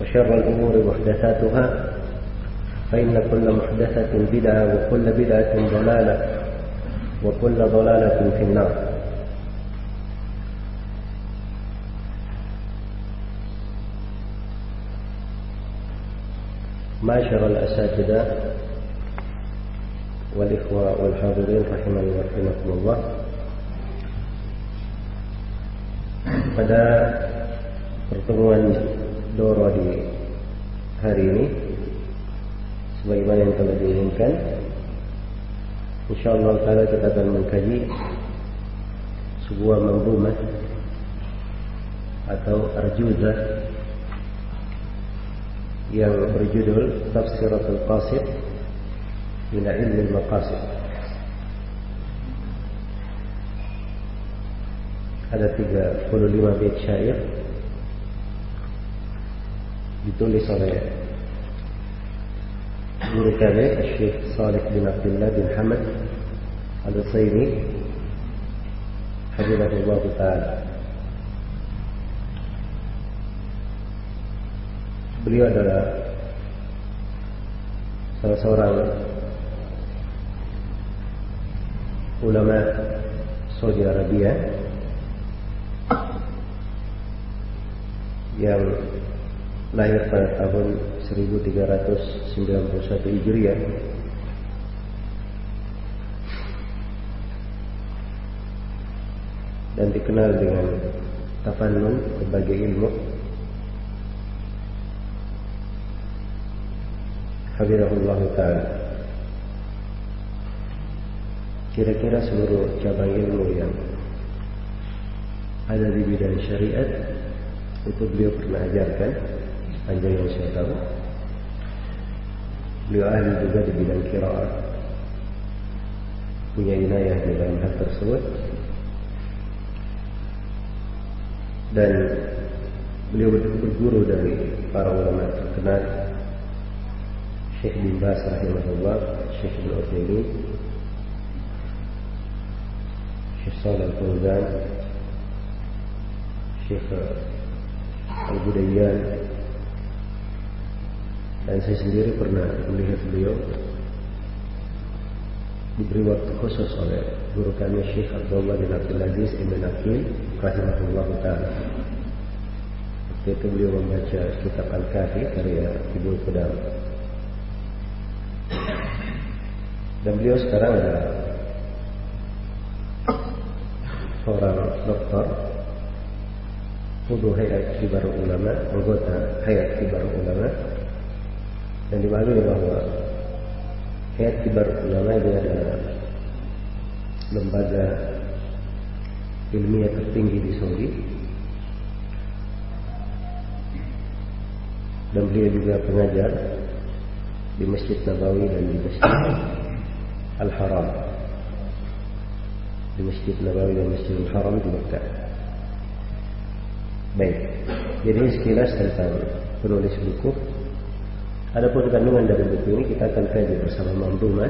وشر الأمور محدثاتها فإن كل محدثة بدعة وكل بدعة ضلالة وكل ضلالة في النار. معشر الأساتذة والإخوة والحاضرين رحمني ورحمكم الله. pada pertemuan Doro di hari ini. Sebagaimana yang telah diinginkan. Insyaallah taala kita akan mengkaji sebuah manzumah atau arjuzah yang berjudul Tafsiratul Qasid ila ilmi al-maqasid ada 35 bait syair ditulis oleh guru kami Syekh Salih bin Abdullah bin Hamad Al-Utsaimin Hafizahullah Ta'ala Beliau adalah salah seorang ulama Saudi Arabia yang lahir pada tahun 1391 Hijriah. Dan dikenal dengan tafannun berbagai ilmu. Hafizahullah Ta'ala. Kira-kira seluruh cabang ilmu yang ada di bidang syariat itu beliau pernah ajarkan panjang yang saya tahu. Beliau ahli juga di bidang kiraat. Punya inayah di dalam hal tersebut. Dan beliau berguru dari para ulama terkenal. Syekh bin Bas rahimahullah Syekh bin Utsaimin Syekh Shalih Al-Fauzan Syekh Al-Budayyan dan saya sendiri pernah melihat beliau diberi waktu khusus oleh guru kami Syekh Abdullah bin Abdul Aziz Ibn Akil rahimahullah ta'ala. Itu beliau membaca kitab Al-Kafi karya Ibu Qudam dan beliau sekarang adalah seorang doktor Fudu Hayat Kibar Ulama, anggota Hayat Kibar Ulama dan dimaklumi bahwa Hayat Kibar Ulama ini adalah lembaga ilmiah tertinggi di Saudi. Dan beliau juga pengajar di Masjid Nabawi dan di Masjid Al-Haram. Di Masjid Nabawi dan Masjid Al-Haram di Mekah. Baik. Jadi sekilas tentang penulis buku Adapun kandungan dari buku ini kita akan kaji bersama Mamdumah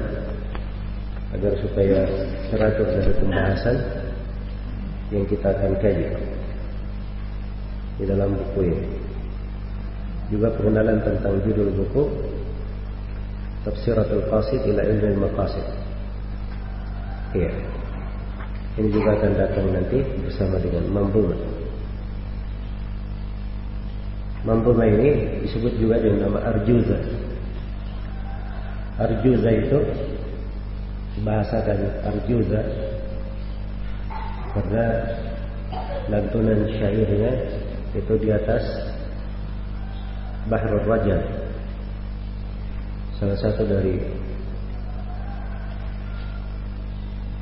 agar supaya teratur dari pembahasan yang kita akan kaji di dalam buku ini. Juga pengenalan tentang judul buku Tafsiratul Qasid ila Ilmi Maqasid. Iya. Ini juga akan datang nanti bersama dengan Mamdumah. Mampuna ini disebut juga dengan nama Arjuza. Arjuza itu dibahasakan Arjuza karena lantunan syairnya itu di atas Bahrul Rajab. Salah satu dari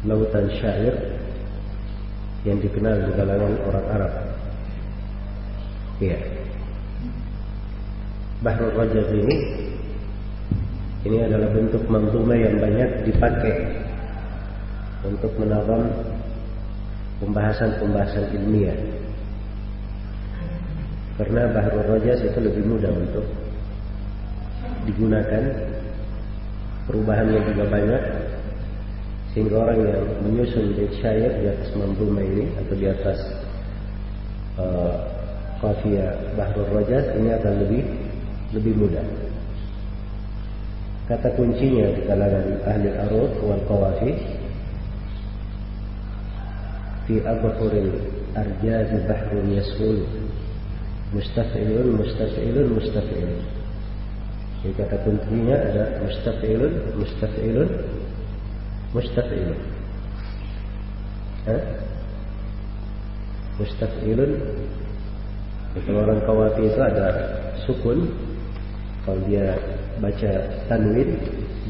lautan syair yang dikenal di kalangan orang Arab. Iya. Bahrul Rajaz ini ini adalah bentuk manzumah yang banyak dipakai untuk menabam pembahasan-pembahasan ilmiah. Karena Bahrul Rajaz itu lebih mudah untuk digunakan. Perubahannya juga banyak sehingga orang yang menyusun bait syair di atas manzumah ini atau di atas uh, kafiyah Bahrul Rajaz ini akan lebih lebih mudah. Kata kuncinya di kalangan ahli arud wal qawafi fi abhuril arjaz bahrun yasul mustaf'ilun mustaf'ilun mustaf'ilun. Jadi kata kuncinya ada mustaf'ilun mustaf'ilun mustaf'ilun. Mustaf'ilun kalau orang kawafi itu ada sukun kalau dia baca tanwin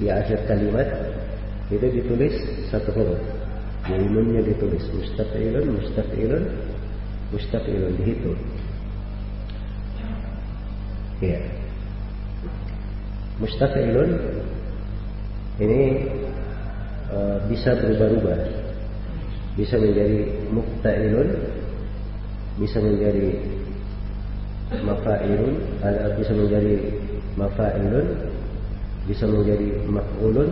di akhir kalimat itu ditulis satu huruf. Ya ditulis mustafilun mustafilun mustafilun dihitung. Ya mustafilun ini uh, bisa berubah-ubah. Bisa menjadi mukta'ilun bisa menjadi mafa'ilun bisa menjadi mafa'ilun bisa menjadi maf'ulun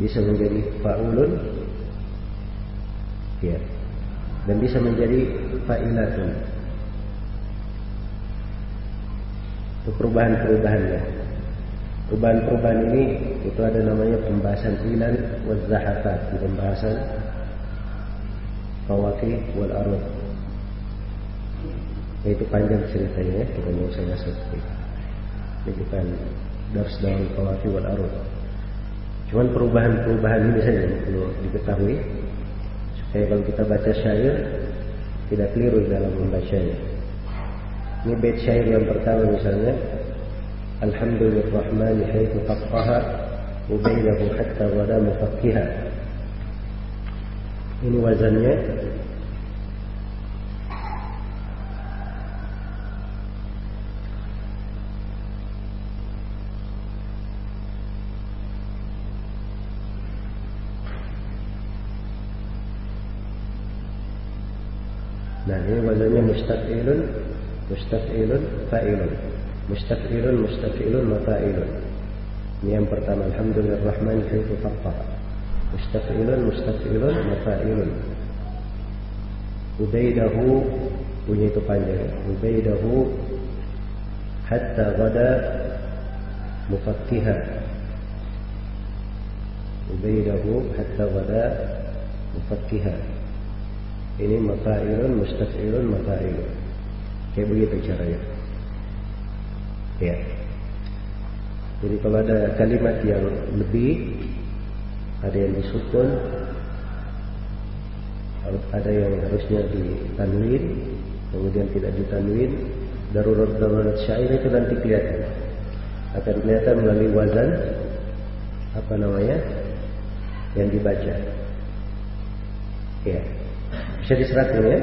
bisa menjadi fa'ulun. Ya. Dan bisa menjadi fa'ilatun. Itu perubahan-perubahannya perubahan-perubahan ini itu ada namanya pembahasan ilan wal zahafat pembahasan fawakih wal arud itu panjang ceritanya kita mau saya sebut ini bukan dars dalam kawafi wal arud. Cuman perubahan-perubahan ini saja yang perlu diketahui. Supaya kalau kita baca syair tidak keliru dalam membacanya ini bait syair yang pertama misalnya. Alhamdulillahirrahmani haitsu qattaha wa bainahu hatta wada mufakkiha ini wazannya ini wazannya mustaf'ilun, mustaf'ilun, fa'ilun. Mustaf'ilun, mustaf'ilun, mafa'ilun. Ini yang pertama. Alhamdulillah Rahman haitu. Mustaf'ilun, mustaf'ilun, mafa'ilun. Ubaidahu punya itu panjang. Ubaidahu hatta gada mufakkiha. Ubaidahu hatta gada mufakkiha. Ini mafailun, mustafilun, mafailun. Kayak begitu caranya. Ya. Jadi kalau ada kalimat yang lebih, ada yang disukun, ada yang harusnya ditanwin, kemudian tidak ditanwin, darurat-darurat syair itu nanti kelihatan. Akan kelihatan melalui wazan, apa namanya, yang dibaca. Ya. Bisa diserat ini ya?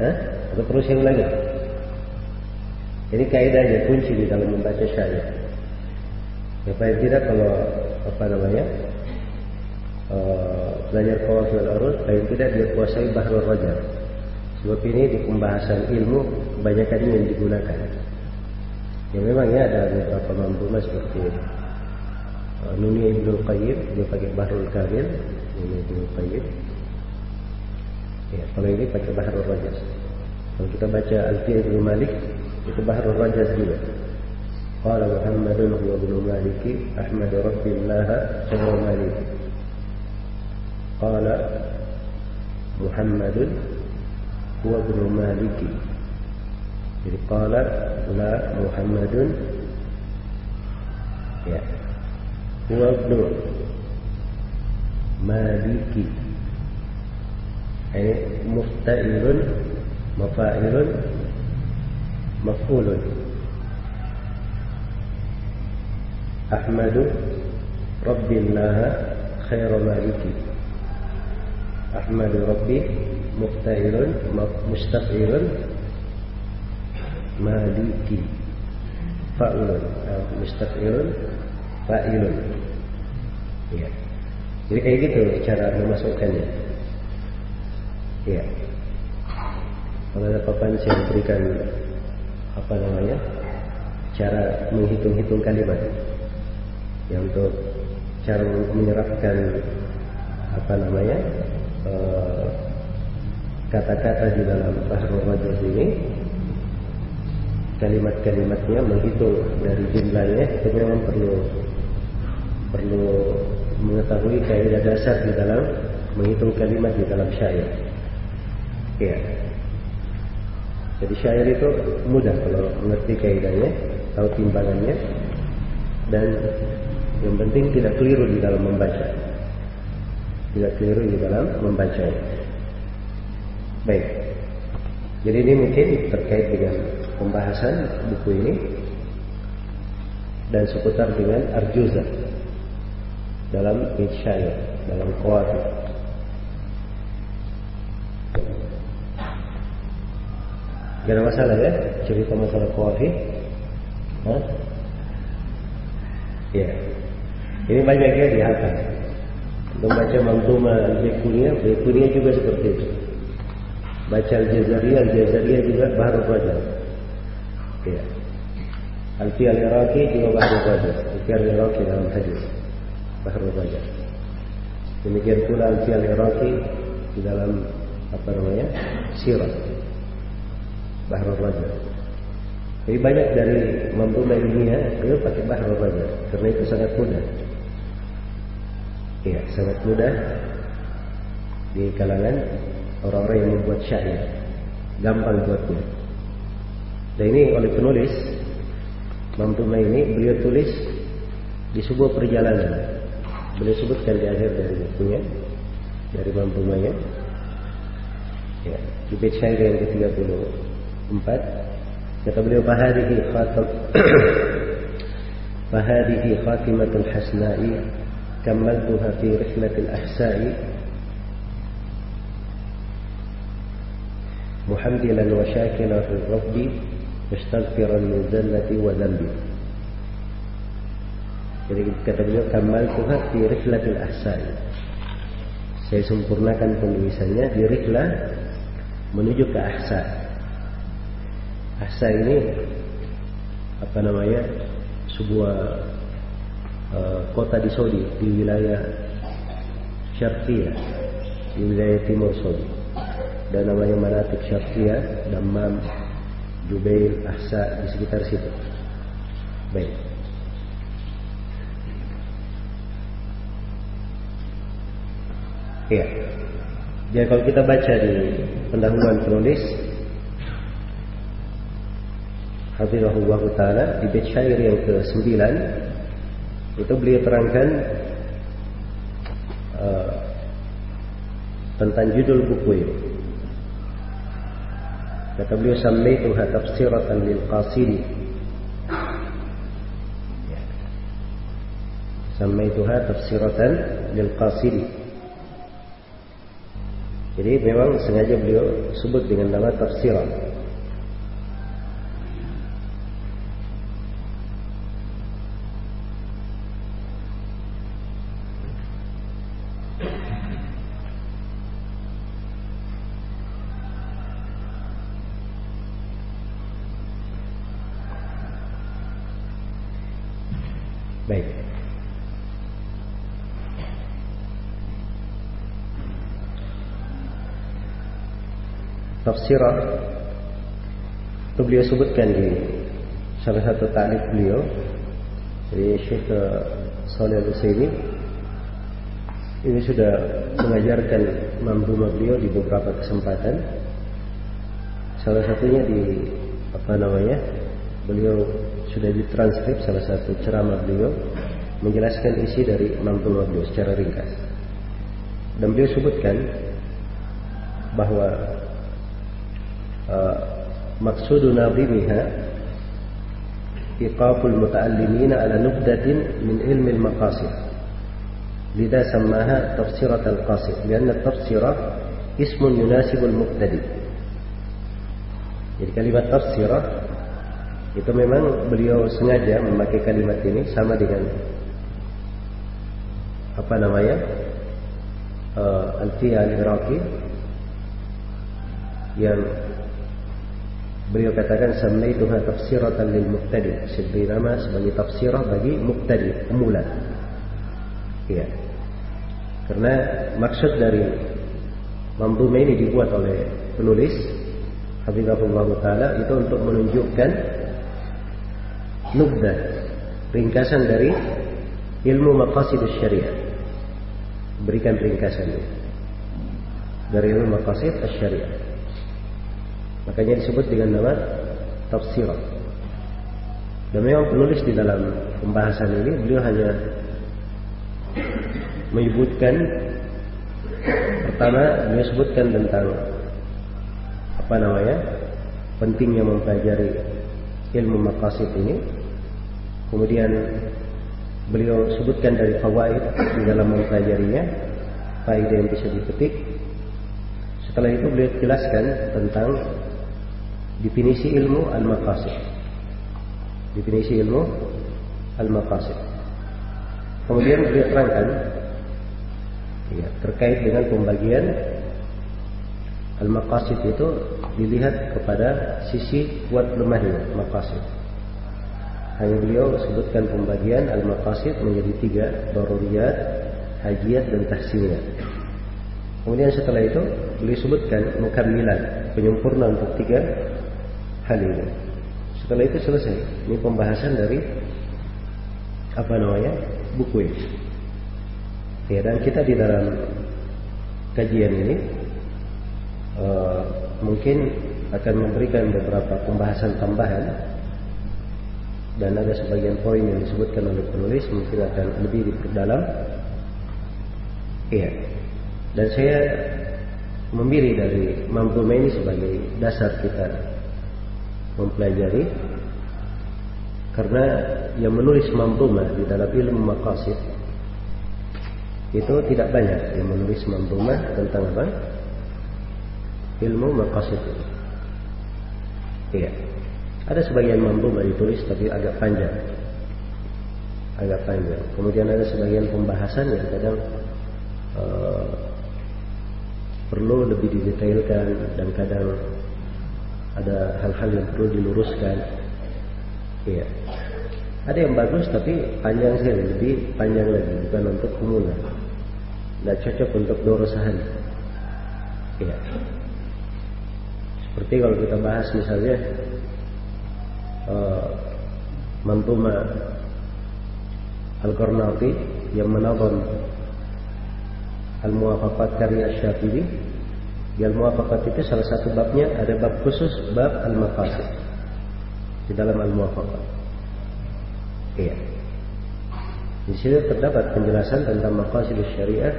Hah? Atau perlu saya ulangi? Ini kaidahnya kunci di dalam membaca syair. Ya paling tidak kalau apa namanya uh, belajar kawasul arus paling tidak dia kuasai bahrul raja. Sebab ini di pembahasan ilmu kebanyakan yang digunakan. Ya memang ya ada beberapa mampu seperti Nuni Ibnu Qayyim dia pakai Bahrul Kabir Nuni Ibnu Qayyim ya kalau ini pakai Bahrul Rajas kalau kita baca Alfiyah Ibnu Malik itu Bahrul Rajas juga قال محمد هو ابن مالك أحمد رب الله خير مالك قال محمد هو ابن مالك jadi qala la Muhammadun ya huwa ibnu maliki ini musta'ilun mafa'ilun maf'ulun. Ahmadu Rabbillah khair maliki. Ahmadu Rabbi musta'ilun mustaf'ilun maliki. Fa'ulun uh, mustaqilun fa'ilun. Ya jadi kayak gitu cara memasukkannya ya kalau ada papan saya berikan apa namanya cara menghitung-hitung kalimat yang untuk cara menyerapkan apa namanya eh, kata-kata di dalam bahasa Rajul ini kalimat-kalimatnya menghitung dari jumlahnya itu memang perlu perlu mengetahui kaidah dasar di dalam menghitung kalimat di dalam syair. Ya. Jadi syair itu mudah kalau mengerti kaidahnya, tahu timbangannya dan yang penting tidak keliru di dalam membaca. Tidak keliru di dalam membaca. Baik. Jadi ini mungkin terkait dengan pembahasan buku ini dan seputar dengan arjuza dalam syair, dalam qawafi. Gak ada masalah ya cerita masalah qawafi? Hah? Ya. Ini banyak ya dihafal. Membaca manzuma al-Baikunia, Baikunia juga seperti itu. Baca al-Jazariyah, al-Jazariyah juga baru Rajab. Ya. Alfi al-Iraqi juga Bahrul Raja. Alfi al-Iraqi dalam hadis. Bahrul Raja. Demikian pula Alfi al-Iraqi di dalam apa namanya? Sirah. Bahrul Raja. Jadi banyak dari mempelai dunia beliau pakai Bahrul Raja karena itu sangat mudah. Iya, sangat mudah di kalangan orang-orang yang membuat syair. Gampang buatnya. Dan ini oleh penulis Mamtuma ini beliau tulis di sebuah perjalanan. Beliau sebutkan di akhir dari bukunya dari Mamtumanya. Ya, di page yang ke-30 Empat. Kata beliau, "Fahadihi khatam Fahadihi khatimatul hasna'i kamaltuha fi rihlatil ahsa'i. محمدلا وشاكرا في الرب مستغفرا من ذلتي وذنبي jadi kata beliau kamal tuha fi rihlatil ahsan saya sempurnakan penulisannya di rihlah menuju ke ahsan Ahsa ini apa namanya? sebuah uh, kota di Saudi di wilayah Syarqiyah di wilayah timur Saudi dan namanya Manatik Syarqiyah Dammam Jubair, Ahsa di sekitar situ. Baik. Ya. Jadi kalau kita baca di pendahuluan penulis Hafizahullah Ta'ala di bait syair yang ke-9 itu beliau terangkan uh, tentang judul buku ini. Kata beliau sammaituha tafsiratan lil qasidi. Sammaituha tafsiratan lil qasidi. Jadi memang sengaja beliau sebut dengan nama tafsiran. Tafsirah. Itu beliau sebutkan di salah satu ta'lif beliau dari Syekh Salih al ini sudah mengajarkan mampu beliau di beberapa kesempatan. Salah satunya di apa namanya beliau sudah ditranskrip salah satu ceramah beliau menjelaskan isi dari mantul beliau secara ringkas. Dan beliau sebutkan bahwa maksud nadhimiha iqaful muta'allimina ala nubdatin min ilmi al-maqasid. Lida sammaha tafsirat al-qasid. Karena tafsirah ismun yunasibul muqtadi. Jadi kalimat tafsirah itu memang beliau sengaja memakai kalimat ini sama dengan apa namanya uh, Alfiya al-Iraqi yang beliau katakan samaituha tafsiratan lil muqtadi. Sebagai nama sebagai tafsirah bagi muqtadi pemula. Ya karena maksud dari mamdumah ini dibuat oleh penulis Habibullah Ta'ala itu untuk menunjukkan nubdah ringkasan dari ilmu maqasid syariah. Berikan ringkasannya dari ilmu maqasid syariah makanya disebut dengan nama tafsir dan memang penulis di dalam pembahasan ini beliau hanya menyebutkan pertama beliau sebutkan tentang apa namanya pentingnya mempelajari ilmu maqasid ini Kemudian beliau sebutkan dari fawaid di dalam mempelajarinya, faedah yang bisa dipetik. Setelah itu beliau jelaskan tentang definisi ilmu al-maqasid. Definisi ilmu al-maqasid. Kemudian beliau terangkan ya, terkait dengan pembagian al-maqasid itu dilihat kepada sisi kuat lemahnya maqasid. Hanya beliau sebutkan pembagian al-maqasid menjadi tiga, daruriyat, hajiyat, dan tahsiniyat. Kemudian setelah itu beliau sebutkan mukammilan, penyempurna untuk tiga hal ini. Setelah itu selesai. Ini pembahasan dari apa namanya buku ini. Ya, dan kita di dalam kajian ini uh, mungkin akan memberikan beberapa pembahasan tambahan dan ada sebagian poin yang disebutkan oleh penulis mungkin akan lebih diperdalam. Iya. Dan saya memilih dari mampu ini sebagai dasar kita mempelajari karena yang menulis mampu di dalam ilmu maqasid itu tidak banyak yang menulis mampu tentang apa? Ilmu maqasid. Iya. Ada sebagian mampu ditulis tapi agak panjang. Agak panjang. Kemudian ada sebagian pembahasan yang kadang uh, perlu lebih didetailkan dan kadang ada hal-hal yang perlu diluruskan. Iya. Ada yang bagus tapi panjang sekali, lebih panjang lagi, bukan untuk pemula. Tidak cocok untuk sehari. Iya. Seperti kalau kita bahas misalnya uh, Mantuma Al-Qarnati yang menabam Al-Muwafaqat karya Syafi'i di Al-Muwafaqat itu salah satu babnya ada bab khusus bab Al-Maqasid di dalam Al-Muwafaqat iya di sini terdapat penjelasan tentang maqasid syariah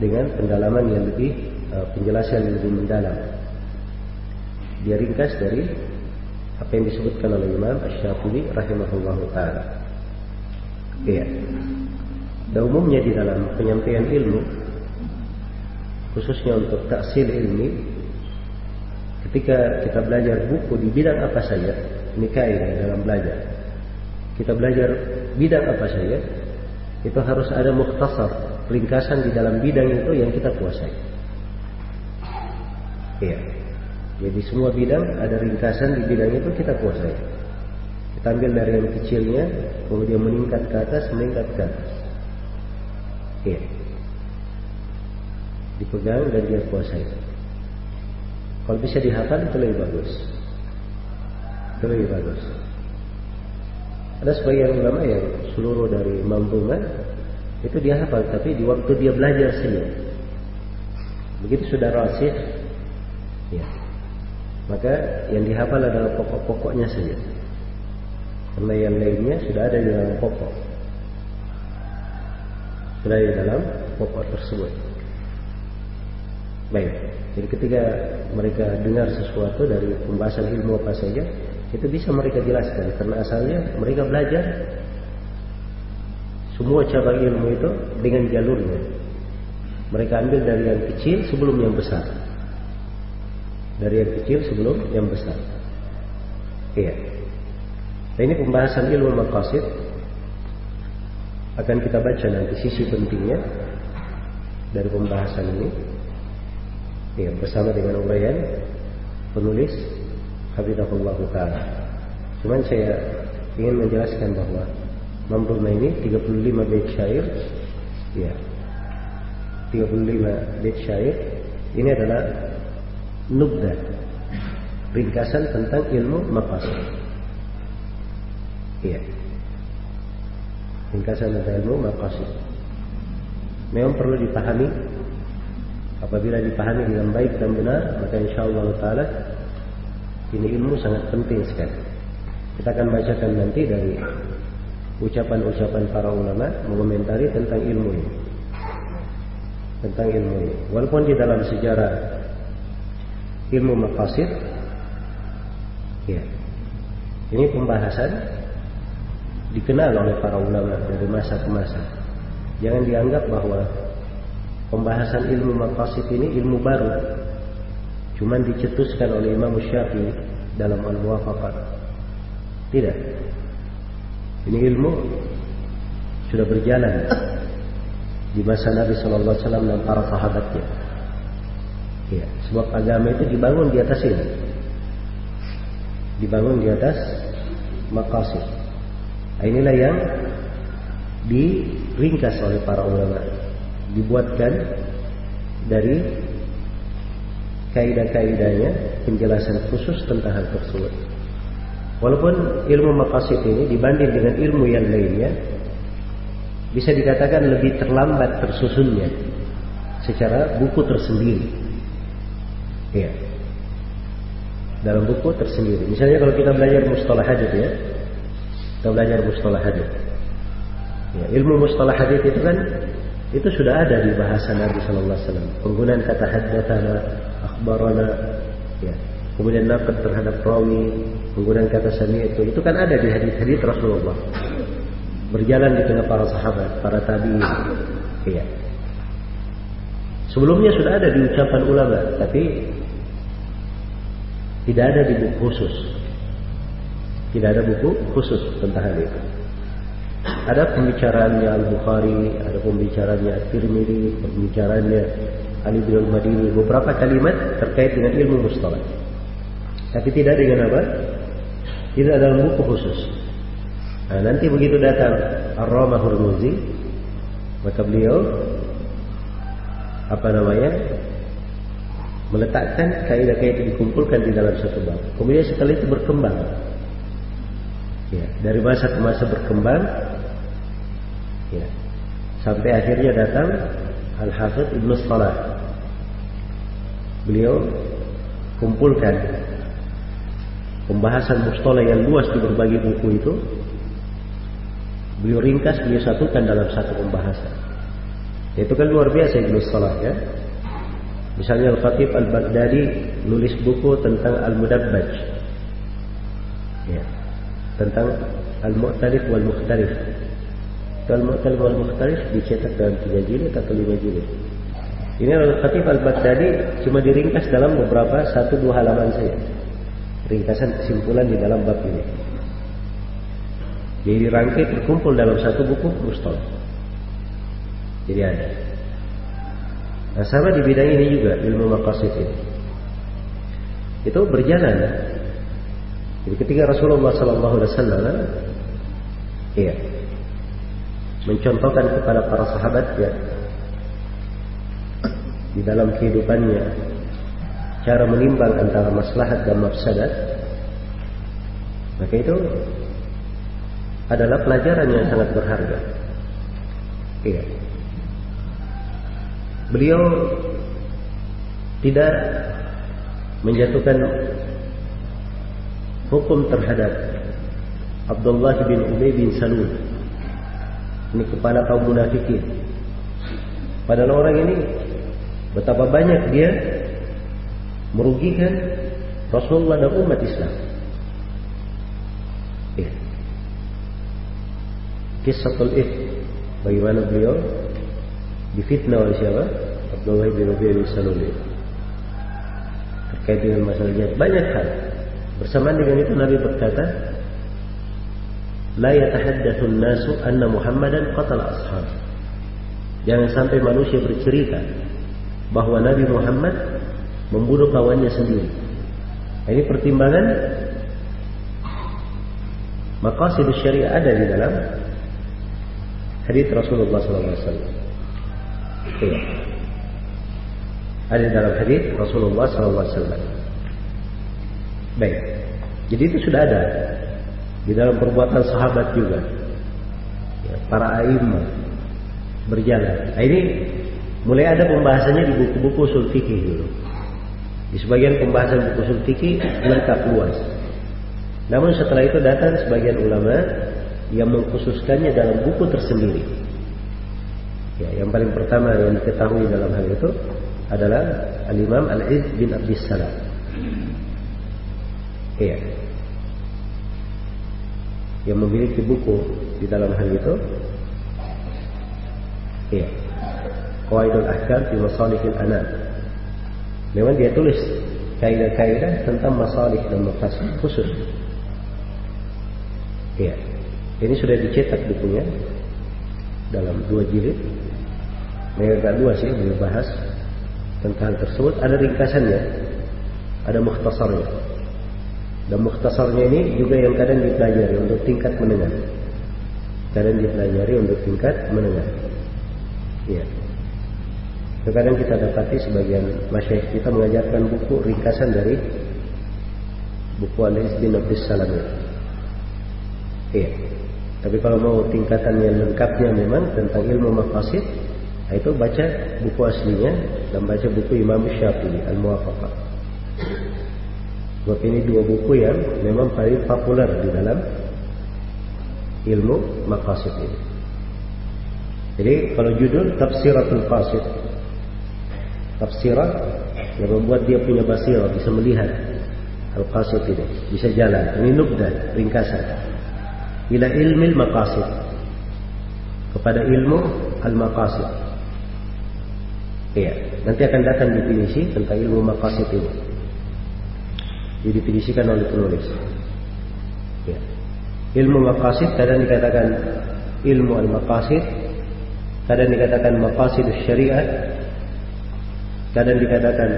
dengan pendalaman yang lebih uh, penjelasan yang lebih mendalam dia ringkas dari apa yang disebutkan oleh Imam Ash-Syafi'i rahimahullah taala. Iya. Dan umumnya di dalam penyampaian ilmu khususnya untuk taksil ilmi ketika kita belajar buku di bidang apa saja ini kaidah dalam belajar kita belajar bidang apa saja itu harus ada mukhtasar ringkasan di dalam bidang itu yang kita kuasai iya jadi semua bidang ada ringkasan di bidang itu kita kuasai. Kita ambil dari yang kecilnya, kemudian meningkat ke atas, meningkat ke atas. Iya. Dipegang dan dia kuasai. Kalau bisa dihafal itu lebih bagus. Itu lebih bagus. Ada sebagian ulama yang seluruh dari mampungan itu dia hafal, tapi di waktu dia belajar saja. Begitu sudah rasih, ya, maka yang dihafal adalah pokok-pokoknya saja. Karena yang lainnya sudah ada di dalam pokok. Sudah di dalam pokok tersebut. Baik. Jadi ketika mereka dengar sesuatu dari pembahasan ilmu apa saja, itu bisa mereka jelaskan karena asalnya mereka belajar semua cabang ilmu itu dengan jalurnya. Mereka ambil dari yang kecil sebelum yang besar. Dari yang kecil sebelum yang besar. Iya. Nah ini pembahasan ilmu maqasid akan kita baca nanti sisi pentingnya dari pembahasan ini. Ya, bersama dengan uraian penulis Habibullah Taala. Cuman saya ingin menjelaskan bahwa Mamruna ini 35 bait syair. Ya 35 bait syair. Ini adalah nubda ringkasan tentang ilmu maqasid iya. Ringkasan tentang ilmu maqasid memang perlu dipahami apabila dipahami dengan baik dan benar maka insyaallah taala ini ilmu sangat penting sekali. Kita akan bacakan nanti dari ucapan-ucapan para ulama mengomentari tentang ilmu ini. Tentang ilmu ini. Walaupun di dalam sejarah ilmu maqasid ya. Ini pembahasan dikenal oleh para ulama dari masa ke masa. Jangan dianggap bahwa pembahasan ilmu maqasid ini ilmu baru Cuma dicetuskan oleh Imam Syafi'i dalam Al-Muwafaqat. Tidak. Ini ilmu sudah berjalan di masa Nabi Wasallam dan para sahabatnya. Ya, sebab agama itu dibangun di atas ini. Dibangun di atas maqasid. Nah, inilah yang diringkas oleh para ulama. Dibuatkan dari kaidah-kaidahnya penjelasan khusus tentang hal tersebut. Walaupun ilmu maqasid ini dibanding dengan ilmu yang lainnya bisa dikatakan lebih terlambat tersusunnya secara buku tersendiri. Ya. Dalam buku tersendiri. Misalnya kalau kita belajar mustalah hadis ya. Kita belajar mustalah hadis. Ya, ilmu mustalah hadis itu kan itu sudah ada di bahasa Nabi Sallallahu Alaihi Wasallam. Penggunaan kata haddatsana, akhbarana, ya. Kemudian naqad terhadap rawi, penggunaan kata sami itu, itu kan ada di hadis-hadis Rasulullah. Berjalan di tengah para sahabat, para tabi'in. Ya. Sebelumnya sudah ada di ucapan ulama, tapi tidak ada di buku khusus. Tidak ada buku khusus tentang hal itu. Ada pembicaraannya Al-Bukhari, ada pembicaraannya At-Tirmidzi, pembicaraannya Ali bin Al-Madini, beberapa kalimat terkait dengan ilmu mustalah. Tapi tidak dengan apa? Tidak dalam buku khusus. Nah, nanti begitu datang Ar-Rama Hurmuzi, maka beliau apa namanya? meletakkan kaidah-kaidah dikumpulkan di dalam satu bab. Kemudian setelah itu berkembang. Ya, dari masa ke masa berkembang. Ya. Sampai akhirnya datang Al-Hafidh Ibnu Salah beliau kumpulkan pembahasan mustola yang luas di berbagai buku itu beliau ringkas beliau satukan dalam satu pembahasan itu kan luar biasa Ibnu Salah ya misalnya Al-Khatib Al-Baghdadi nulis buku tentang Al-Mudabbaj ya tentang Al-Mu'tarif wal-Mukhtarif Al-Mu'tarif wal-Mukhtarif dicetak dalam tiga jilid atau lima jilid ini Al-Khatib Al-Baghdadi cuma diringkas dalam beberapa satu dua halaman saja. Ringkasan kesimpulan di dalam bab ini. Jadi dirangkai terkumpul dalam satu buku Mustol. Jadi ada. Nah sama di bidang ini juga ilmu maqasid ini. Itu berjalan Jadi ketika Rasulullah Sallallahu Alaihi Wasallam, iya, mencontohkan kepada para sahabat ya di dalam kehidupannya cara menimbang antara maslahat dan mafsadat maka itu adalah pelajaran yang sangat berharga. Iya. Beliau tidak menjatuhkan hukum terhadap Abdullah bin Ubay bin Salul. Ini kepala kaum munafikin. Padahal orang ini betapa banyak dia merugikan Rasulullah dan umat Islam. Ya. Kisahul if bagaimana beliau difitnah oleh siapa? Abdullah bin Ubay bin Salul terkait dengan masalah jihad banyak hal bersamaan dengan itu Nabi berkata la yatahaddatsu nasu anna Muhammadan qatala ashab jangan sampai manusia bercerita bahwa Nabi Muhammad membunuh kawannya sendiri ini pertimbangan maqasid syariah ada di dalam hadis Rasulullah SAW. Iya. Ada di dalam hadis Rasulullah SAW. Baik. Jadi itu sudah ada di dalam perbuatan sahabat juga. Ya, para aim berjalan. Nah, ini mulai ada pembahasannya di buku-buku usul fikih dulu. Di sebagian pembahasan buku usul fikih lengkap luas. Namun setelah itu datang sebagian ulama yang mengkhususkannya dalam buku tersendiri. Ya, yang paling pertama yang diketahui dalam hal itu adalah Al-Imam Al-Iz bin Abdis Salam. Iya. Yang memiliki buku di dalam hal itu. Iya. Qawaidul Ahkam fi Masalihil Anam. Memang dia tulis kaidah-kaidah tentang masalih dan mafasid khusus. Iya. Ini sudah dicetak bukunya dalam dua jilid. Mereka dua sih beliau bahas tentang tersebut. Ada ringkasannya, ada mukhtasarnya. Dan mukhtasarnya ini juga yang kadang dipelajari untuk tingkat menengah. Kadang dipelajari untuk tingkat menengah. Ya. Terkadang kita dapati sebagian masyarakat kita mengajarkan buku ringkasan dari buku Al-Iz bin Abdus Salam. Iya. Tapi kalau mau tingkatan yang lengkapnya memang tentang ilmu maqasid, nah itu baca buku aslinya dan baca buku Imam Syafi'i Al-Muwafaqah. Sebab ini dua buku yang memang paling populer di dalam ilmu maqasid ini. Jadi kalau judul Tafsiratul Qasid Tafsirat yang membuat dia punya basirah bisa melihat Al-Qasid ini bisa jalan. Ini nubdan, ringkasan ila ilmi maqasid kepada ilmu al-maqasid. Iya, nanti akan datang definisi tentang ilmu maqasid ini. Didefinisikan oleh penulis. Ya. Ilmu maqasid kadang dikatakan ilmu al-maqasid, kadang dikatakan maqasid syariat, kadang dikatakan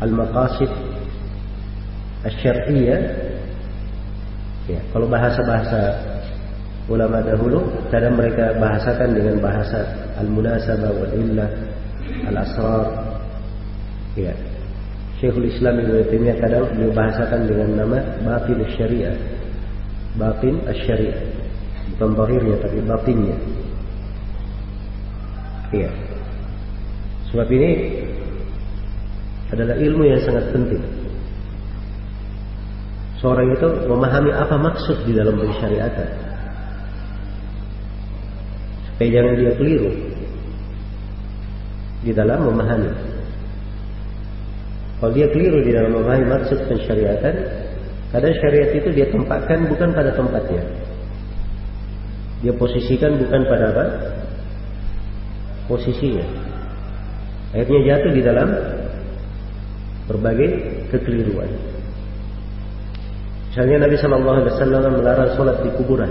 al-maqasid asy-syar'iyyah Ya, kalau bahasa-bahasa ulama dahulu, kadang mereka bahasakan dengan bahasa al-munasabah wal illah, al-asrar. Ya. Syekhul Islam Ibnu Taimiyah kadang beliau bahasakan dengan nama batin syariah. Batin syariah. Bukan zahirnya tapi batinnya. Iya. Sebab ini adalah ilmu yang sangat penting seorang itu memahami apa maksud di dalam bersyariatan. Supaya jangan dia keliru di dalam memahami. Kalau dia keliru di dalam memahami maksud pensyariatan, kadang syariat itu dia tempatkan bukan pada tempatnya. Dia posisikan bukan pada apa? Posisinya. Akhirnya jatuh di dalam berbagai kekeliruan. Misalnya Nabi Shallallahu Alaihi Wasallam melarang sholat di kuburan.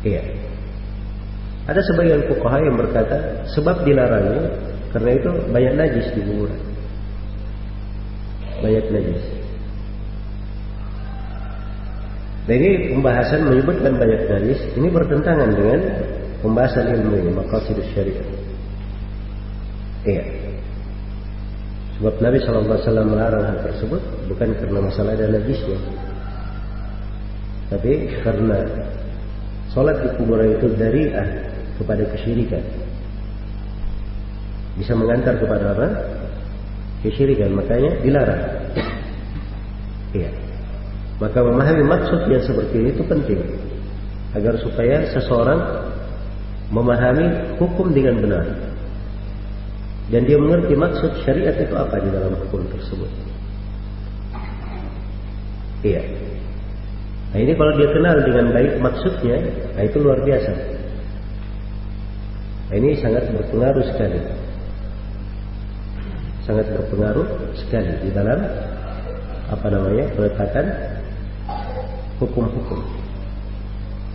Iya. Ada sebagian fuqaha yang berkata sebab dilarangnya karena itu banyak najis di kuburan. banyak najis. Ini pembahasan menyebutkan banyak najis ini bertentangan dengan pembahasan ilmu ini maqasid syariah. Iya. Sebab Nabi SAW melarang hal tersebut bukan karena masalah ada najisnya, tapi karena sholat di kuburan itu dariah kepada kesyirikan. Bisa mengantar kepada apa? Kesyirikan, makanya dilarang. Iya. Maka memahami maksud yang seperti ini itu penting agar supaya seseorang memahami hukum dengan benar dan dia mengerti maksud syariat itu apa di dalam hukum tersebut. Iya. Nah ini kalau dia kenal dengan baik maksudnya, nah itu luar biasa. Nah, ini sangat berpengaruh sekali. Sangat berpengaruh sekali di dalam apa namanya peletakan hukum-hukum.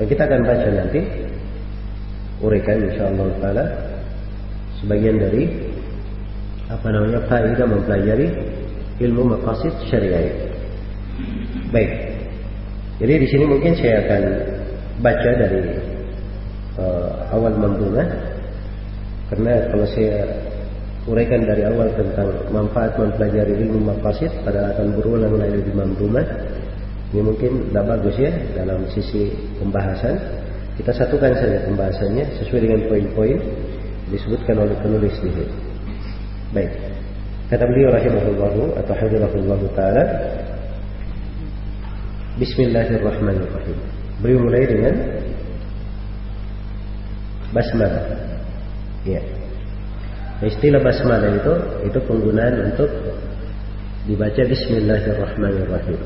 Dan kita akan baca nanti uraikan insyaallah taala sebagian dari apa namanya faedah mempelajari ilmu maqasid syariah. Baik. Jadi di sini mungkin saya akan baca dari uh, awal membunga karena kalau saya uraikan dari awal tentang manfaat mempelajari ilmu maqasid pada akan berulang lagi di membunga ini mungkin tidak bagus ya dalam sisi pembahasan. Kita satukan saja pembahasannya sesuai dengan poin-poin disebutkan oleh penulis di sini. Baik. Kata beliau rahimahullah atau hafizahullah taala Bismillahirrahmanirrahim. Beliau mulai dengan basmalah. Ya. Nah, istilah basmalah itu itu penggunaan untuk dibaca Bismillahirrahmanirrahim.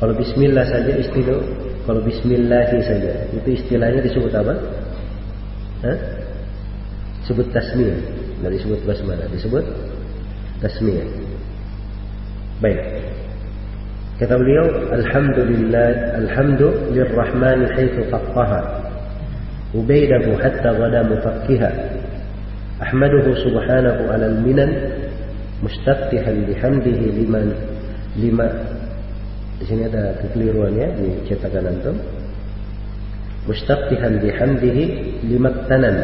Kalau bismillah saja istilah kalau bismillahi saja itu istilahnya disebut apa? Hah? Sebut tasmiyah. Tidak disebut basmalah, disebut tasmiyah. Baik. Kata beliau, Alhamdulillah, Alhamdu lirrahman haithu faqqaha. Ubaidahu hatta gada mufakkiha. Ahmaduhu subhanahu ala al-minan mustaftihan bihamdihi liman lima di sini ada kekeliruannya di cetakan antum. Mustaqtihan bihamdihi limaktanan.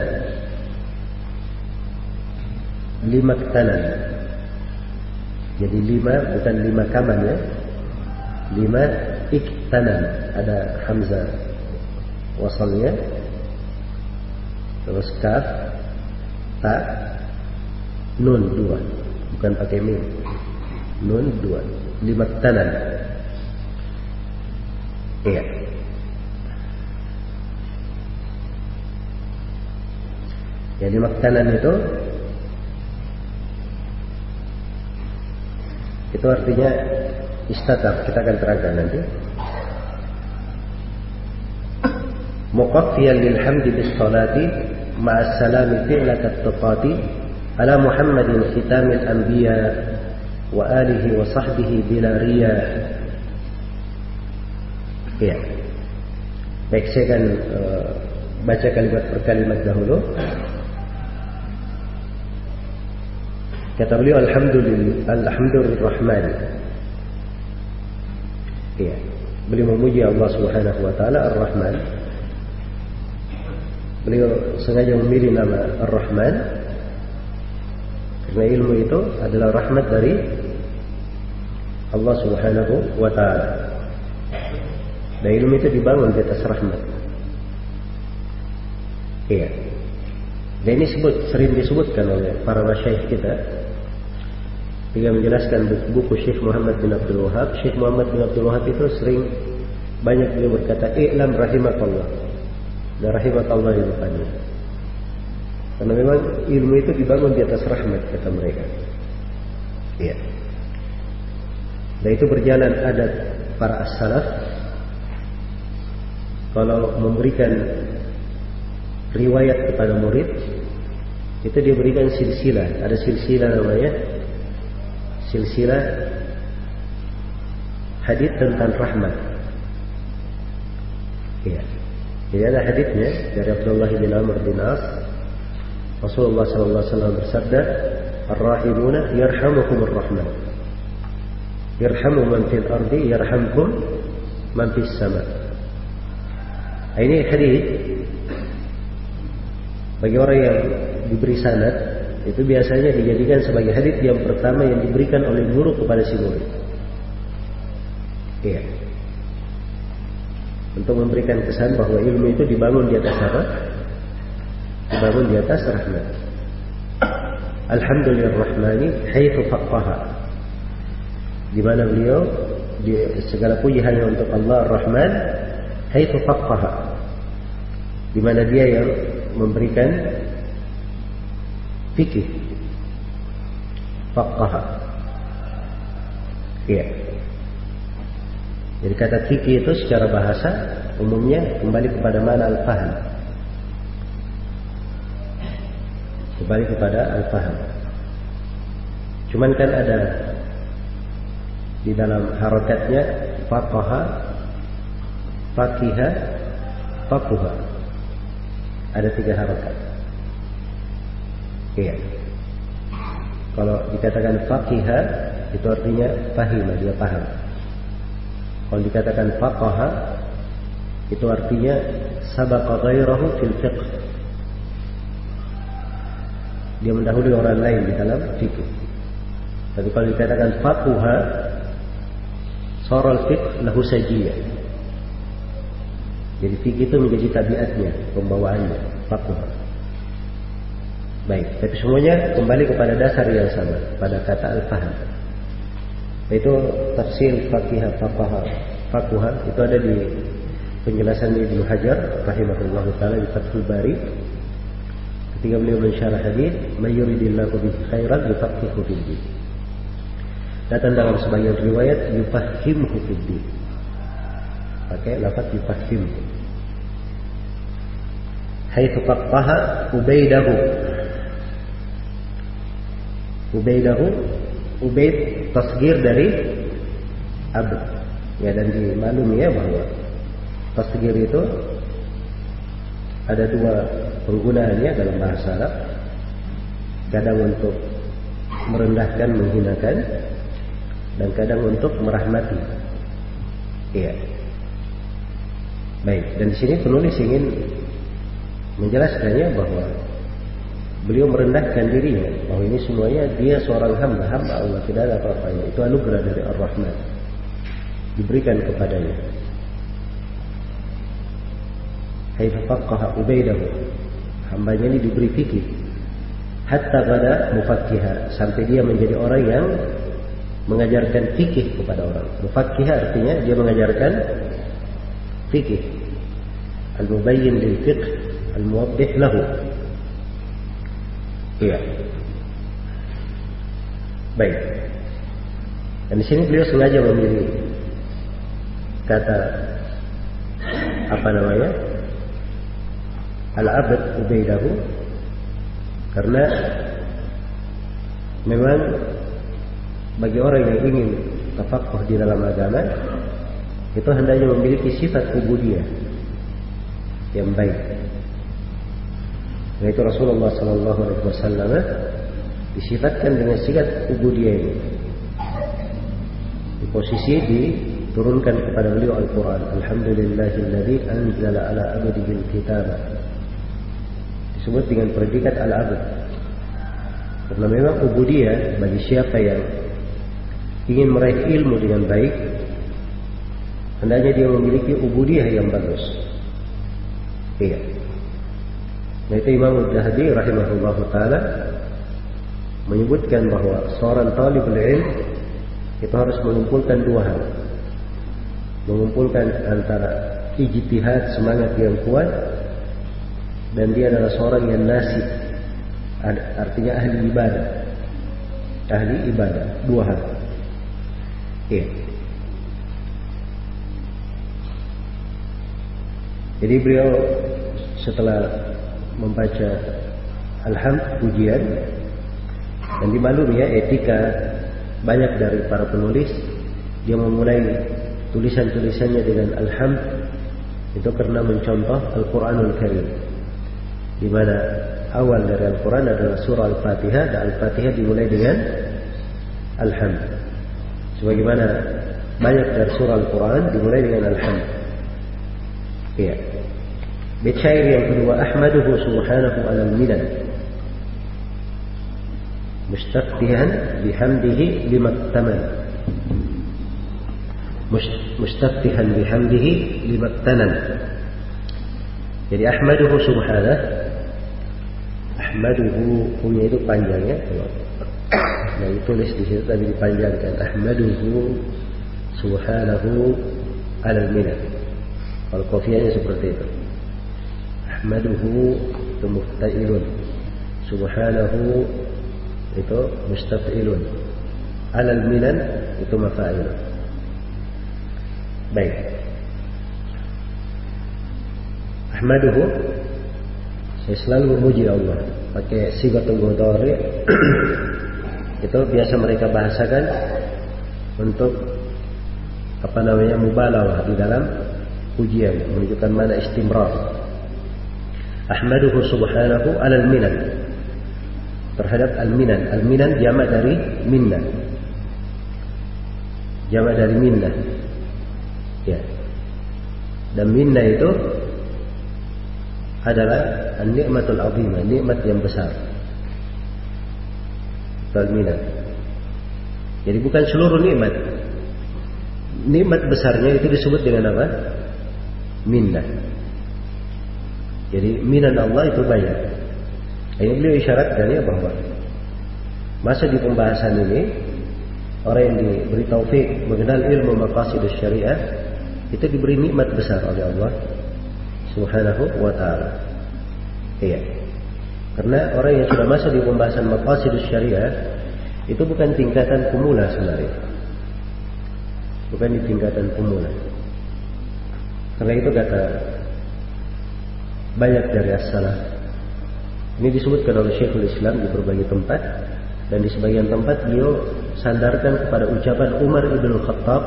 Limaktanan. Jadi lima bukan lima kaman ya. Lima iktanan. Ada hamzah wasalnya. Terus kaf, ta, nun dua. Bukan pakai mim. Nun dua. Limaktanan. Iya. Jadi makanan itu itu artinya istatar kita akan terangkan nanti. Muqaffiyan lil hamdi bis salati fi'lat at-tuqati ala Muhammadin khitamil anbiya wa alihi wa sahbihi bila riyah Iya. Baik, saya akan uh, baca kalimat per kalimat dahulu. Kata beliau Alhamdulillah Alhamdulillahirrahman. Iya. Beliau memuji Allah Subhanahu wa taala Ar-Rahman. Beliau sengaja memilih nama Ar-Rahman karena ilmu itu adalah rahmat dari Allah Subhanahu wa taala. Dan ilmu itu dibangun di atas rahmat. Iya. Dan ini sebut, sering disebutkan oleh para masyaikh kita. Jika menjelaskan buku Syekh Muhammad bin Abdul Wahab, Syekh Muhammad bin Abdul Wahab itu sering banyak beliau berkata, "I'lam rahimakallah." Dan rahimakallah di depannya. Karena memang ilmu itu dibangun di atas rahmat kata mereka. Iya. Dan itu berjalan adat para as-salaf kalau memberikan riwayat kepada murid itu dia berikan silsilah ada silsilah namanya silsilah hadis tentang rahmat ya jadi ada hadisnya dari Abdullah bin Amr bin As Rasulullah sallallahu wasallam bersabda ar-rahimuna yarhamukumur rahman Irhamu man fil ardi yarhamkum man fis sama. Nah, ini hadis bagi orang yang diberi sanad itu biasanya dijadikan sebagai hadis yang pertama yang diberikan oleh guru kepada si murid. Iya. Untuk memberikan kesan bahwa ilmu itu dibangun di atas apa? Dibangun di atas rahmat. Alhamdulillah rahmani haitsu faqaha. Di mana beliau di segala puji hanya untuk Allah Ar-Rahman haitsu faqaha. Di mana dia yang memberikan fikih faqaha. Iya. Jadi kata fikih itu secara bahasa umumnya kembali kepada mana al-faham. Kembali kepada al-faham. Cuman kan ada di dalam harokatnya faqaha, fakiha, fakuha. Ada tiga harokat. Iya. Kalau dikatakan fakiha itu artinya fahim, dia paham. Kalau dikatakan faqaha itu artinya sabaqa ghairahu fil fiqh. Dia mendahului orang lain di dalam fikih. Tapi kalau dikatakan faquha soral fiqh lahu sajiyah. Jadi fikih itu menjadi tabiatnya, pembawaannya, faquha. Baik, tapi semuanya kembali kepada dasar yang sama, pada kata al-faham. Itu tafsir fakihah faqaha fakuha itu ada di penjelasan Ibnu Hajar rahimahullah taala di Fathul Bari. Ketika beliau mensyarah hadis mayuridillahu bihi khairan yufaqihu fid din. Datang dalam sebagian riwayat yufahimhu fid din. Pakai lafaz yufahim haitsu faqaha ubaidahu. Ubaidahu ubaid tasgir dari abd. Ya dan dimaklumi ya bahwa tasgir itu ada dua penggunaannya dalam bahasa Arab. Kadang untuk merendahkan, menghinakan dan kadang untuk merahmati. Iya. Baik, dan di sini penulis ingin menjelaskannya bahwa beliau merendahkan dirinya. Bahwa ini semuanya dia seorang hamba. Hamba Allah tidak ada apa-apanya. Itu anugerah dari Ar-Rahman. Diberikan kepadanya. Haifa faqqaha ubaidahu. Hambanya ini diberi fikih. Hatta pada mufakkiha sampai dia menjadi orang yang mengajarkan fikih kepada orang. Mufakkiha artinya dia mengajarkan fikih. Al-mubayyin lil fiqh. Al-muwaddih lahu Iya. Baik. Dan di sini beliau sengaja memilih kata apa namanya? Al-abad ubaidahu karena memang bagi orang yang ingin tafakuh di dalam agama itu hendaknya memiliki sifat ubudiyah yang baik yaitu Rasulullah Sallallahu Alaihi Wasallam disifatkan dengan sifat ubudiyah ini. Di posisi diturunkan kepada beliau Al-Quran. Alhamdulillahilladzi anzala ala abdihi al-kitab. Disebut dengan predikat al-abd. Karena memang ubudiyah bagi siapa yang ingin meraih ilmu dengan baik, hendaknya dia memiliki ubudiyah yang bagus. Iya. Nah itu Imam Zahabi rahimahullah taala menyebutkan bahwa seorang talibul ilm itu harus mengumpulkan dua hal. Mengumpulkan antara ijtihad semangat yang kuat dan dia adalah seorang yang nasib artinya ahli ibadah. Ahli ibadah, dua hal. Iya. Jadi beliau setelah membaca alhamd pujian. Dan dimaklumi ya etika banyak dari para penulis. Dia memulai tulisan-tulisannya dengan alhamd itu karena mencontoh Al-Quranul Karim. Di mana awal dari Al-Quran adalah surah Al-Fatihah dan Al-Fatihah dimulai dengan alhamd Sebagaimana banyak dari surah Al-Quran dimulai dengan Alhamd. Iya. Bait syair yang kedua, Ahmaduhu subhanahu ala minan. Mustaqbihan bihamdihi limaktaman. Mustaqbihan bihamdihi limaktanan. Jadi Ahmaduhu subhanahu Ahmaduhu punya itu panjangnya. Nah ditulis di situ tapi dipanjangkan. Ahmaduhu subhanahu alal minah. Kalau kofianya seperti itu. Ahmaduhu itu mufta'ilun. Subhanahu itu mustaf'ilun. Alal itu mafa'ilun. Baik. Ahmaduhu saya selalu memuji Allah pakai sigatul mudhari itu biasa mereka bahasakan untuk apa namanya mubalawah di dalam pujian menunjukkan mana istimrar ahmaduhu subhanahu alal minan terhadap al-minan al-minan jamak dari minna jamak dari minna ya dan minna itu adalah nikmatul azimah, nikmat yang besar. Al-minah. Jadi bukan seluruh nikmat. Nikmat besarnya itu disebut dengan apa? Minnah. Jadi minan Allah itu banyak. Ini beliau isyaratkan ya bahwa masa di pembahasan ini orang yang diberi taufik mengenal ilmu maqasid syariah itu diberi nikmat besar oleh Allah Subhanahu wa taala. Iya. Karena orang yang sudah masuk di pembahasan maqasid syariah itu bukan tingkatan pemula sebenarnya. Bukan di tingkatan pemula. Karena itu kata banyak dari as-salaf. Ini disebutkan oleh Syekhul Islam di berbagai tempat dan di sebagian tempat beliau sandarkan kepada ucapan Umar ibn Khattab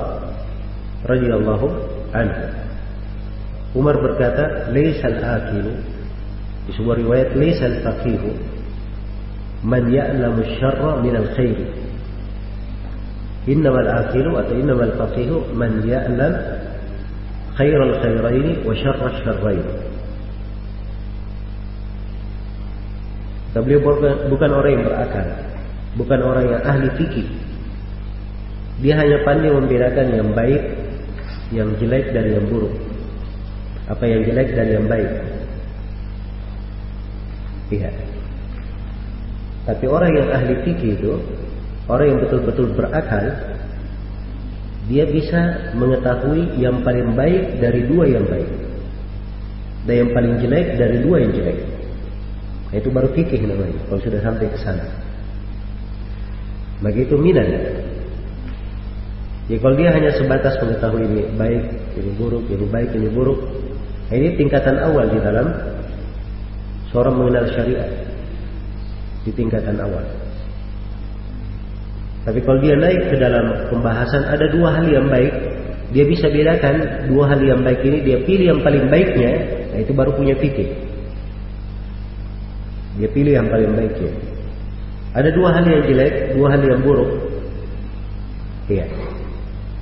radhiyallahu anhu. Umar berkata, "Laisal akilu." Di sebuah riwayat, "Laisal faqihu man ya'lamu syarra min al-khair." Innamal akilu atau innamal faqihu man ya'lam khairal khairaini wa syarra syarraini. Beliau bukan orang yang berakal, bukan orang yang ahli fikih. Dia hanya pandai membedakan yang baik, yang jelek dan yang buruk. Apa yang jelek dan yang baik. Lihat. Tapi orang yang ahli fikih itu, orang yang betul-betul berakal, dia bisa mengetahui yang paling baik dari dua yang baik. Dan yang paling jelek dari dua yang jelek. Nah, itu baru fikih namanya, kalau sudah sampai ke sana. Begitu minan. Ya kalau dia hanya sebatas mengetahui ini baik, ini buruk, ini baik, ini buruk, nah, ini tingkatan awal di dalam seorang mengenal syariat. Di tingkatan awal. Tapi kalau dia naik ke dalam pembahasan ada dua hal yang baik, dia bisa bedakan dua hal yang baik ini dia pilih yang paling baiknya, nah itu baru punya fikih. Dia pilih yang paling baiknya. Ada dua hal yang jelek, dua hal yang buruk. Iya.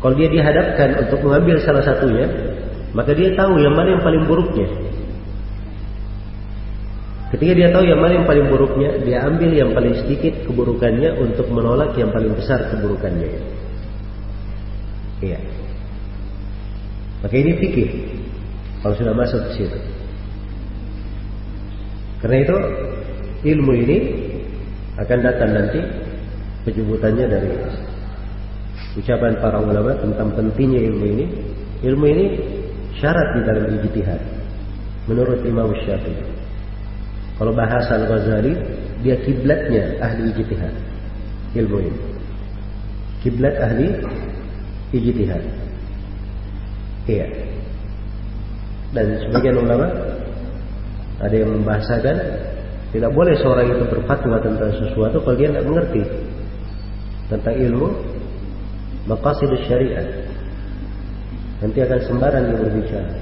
Kalau dia dihadapkan untuk mengambil salah satunya, maka dia tahu yang mana yang paling buruknya. Ketika dia tahu yang mana yang paling buruknya, dia ambil yang paling sedikit keburukannya untuk menolak yang paling besar keburukannya. Iya. Maka ini fikih. Kalau sudah masuk ke situ. Karena itu ilmu ini akan datang nanti penyebutannya dari ucapan para ulama tentang pentingnya ilmu ini. Ilmu ini syarat di dalam ijtihad menurut Imam Syafi'i. Kalau bahasa Al-Ghazali, dia kiblatnya ahli ijtihad. Ilmu ini. Kiblat ahli ijtihad. Iya. Dan sebagian ulama ada yang membahasakan tidak boleh seorang itu berfatwa tentang sesuatu kalau dia tidak mengerti tentang ilmu maqasid syariat. Nanti akan sembarang dia berbicara.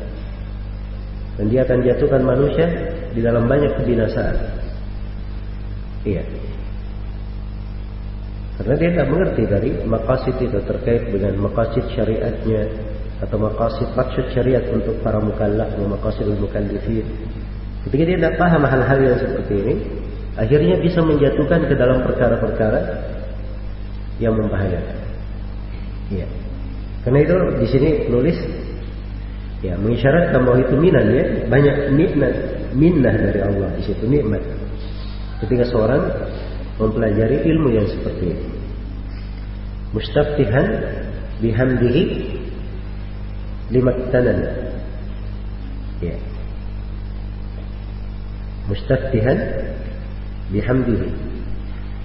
Dan dia akan jatuhkan manusia di dalam banyak kebinasaan. Iya. Karena dia tidak mengerti dari maqasid itu terkait dengan maqasid syariatnya atau maqasid maksud syariat untuk para mukallaf atau maqasidul mukallifin. Ketika dia tidak paham hal-hal yang seperti ini, akhirnya bisa menjatuhkan ke dalam perkara-perkara yang membahayakan. Ya. Karena itu di sini nulis ya mengisyaratkan bahwa itu minan ya banyak nikmat minnah dari Allah di situ nikmat. Ketika seorang mempelajari ilmu yang seperti itu. Mustaftihan bihamdihi limaktanan. Ya. Mustaftihan bihamdihi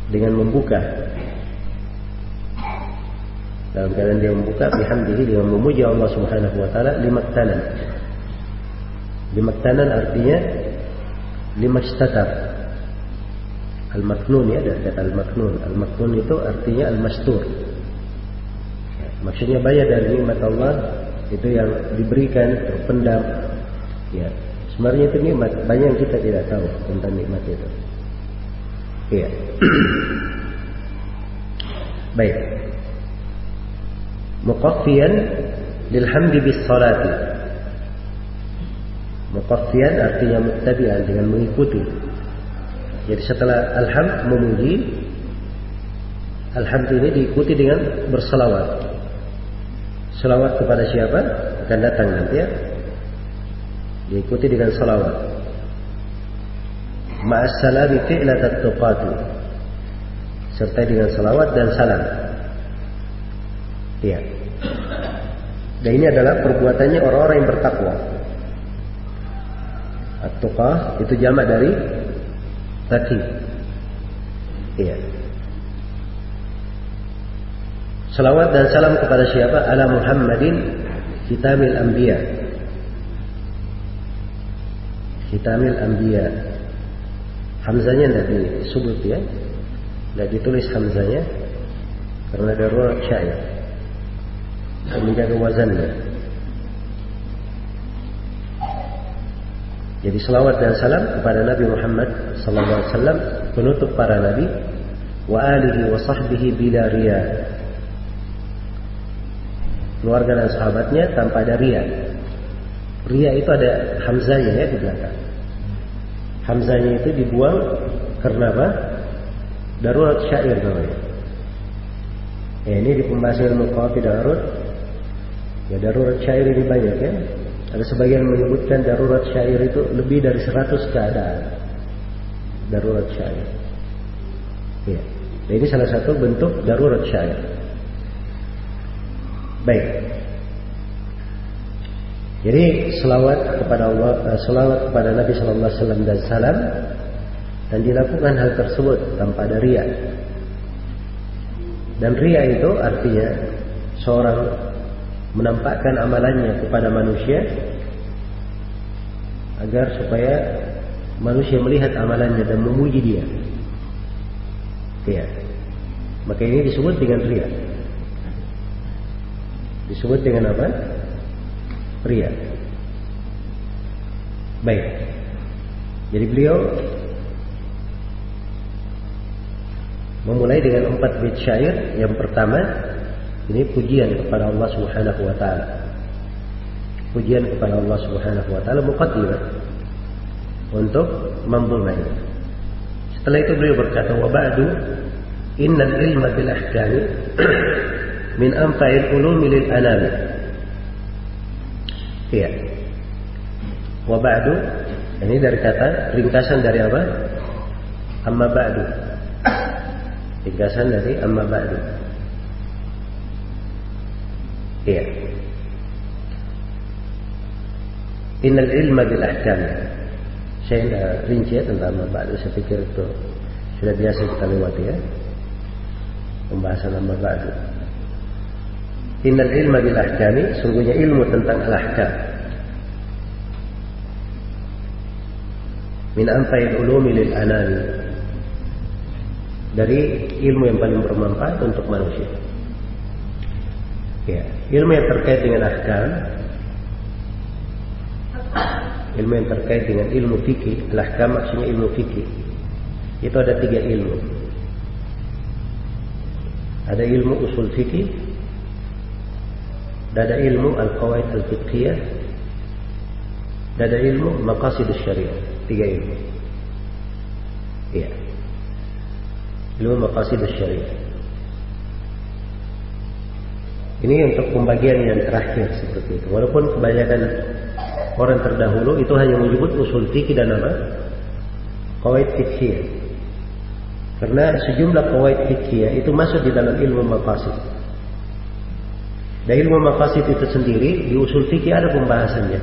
dengan membuka dalam keadaan dia membuka bihamdihi dengan memuji Allah Subhanahu wa taala limaktanan. Limaktanan artinya limastatar Al-maknun ya dari kata al-maknun. Al-maknun itu artinya al-mastur. Maksudnya banyak dari nikmat Allah itu yang diberikan terpendam. Ya, sebenarnya itu nikmat banyak yang kita tidak tahu tentang nikmat itu. Iya. Baik. Muqaffiyan lilhamdi bis salati. Muqaffiyan artinya muttabi'an dengan mengikuti jadi setelah alham memuji, alhamd ini diikuti dengan berselawat. Selawat kepada siapa? Akan datang nanti ya. Diikuti dengan selawat. Ma'assalami fi'lat at-tuqatu. Serta dengan selawat dan salam. Iya. Dan ini adalah perbuatannya orang-orang yang bertakwa. At-tuqah itu jamak dari Tadi. Iya. Salawat dan salam kepada siapa? Ala Muhammadin Kitamil Anbiya. Kitamil Anbiya. Hamzanya tidak disebut ya. Tidak ditulis Hamzanya. Karena darurat syair. Menjaga wazannya. Jadi selawat dan salam kepada Nabi Muhammad sallallahu alaihi wasallam penutup para nabi wa alihi wa sahbihi bila riya. Keluarga dan sahabatnya tanpa ada. Ria itu ada hamzanya ya di belakang. Hamzanya itu dibuang karena apa? Darurat syair namanya. Ya, ini di pembahasan ilmu darurat. Ya darurat syair ini banyak ya. Ada sebagian menyebutkan darurat syair itu lebih dari 100 keadaan. Darurat syair. Ya. Nah, ini salah satu bentuk darurat syair. Baik. Jadi selawat kepada Allah, eh, selawat kepada Nabi Shallallahu Alaihi Wasallam dan salam dan dilakukan hal tersebut tanpa ada ria. Dan ria itu artinya seorang menampakkan amalannya kepada manusia agar supaya manusia melihat amalannya dan memuji dia. Ya. Maka ini disebut dengan ria. Disebut dengan apa? Ria. Baik. Jadi beliau memulai dengan empat bait syair. Yang pertama ini pujian kepada Allah Subhanahu wa taala. Pujian kepada Allah Subhanahu wa taala muqaddimah untuk memulai. Setelah itu beliau berkata, "Wa ba'du innal ilma bil ahkami min anfa'il ulumi lil anami." Iya. Wa ba'du ini dari kata ringkasan dari apa? Amma ba'du. Ringkasan dari amma ba'du. Iya. Innal ilma bil ahkam. Saya tidak rinci ya tentang nama Saya pikir itu sudah biasa kita lewati ya. Pembahasan nama ba'du. Innal ilma bil ahkami. Sungguhnya ilmu tentang al-ahkam. Min anfa'il ulumi lil. Dari ilmu yang paling bermanfaat untuk manusia. Ya, ilmu yang terkait dengan ahkam, ilmu yang terkait dengan ilmu fikih, ahkam maksudnya ilmu fikih. Itu ada tiga ilmu. Ada ilmu usul fikih, ada ilmu al-qawaid al-fiqhiyah, dan ada ilmu maqasid syariah. Tiga ilmu. Iya. Ilmu maqasid syariah. Ini untuk pembagian yang terakhir seperti itu. Walaupun kebanyakan orang terdahulu itu hanya menyebut usul fikih dan apa? Qawaid fikih. Karena sejumlah qawaid fikih itu masuk di dalam ilmu maqasid. Dan ilmu maqasid itu sendiri di usul fikih ada pembahasannya.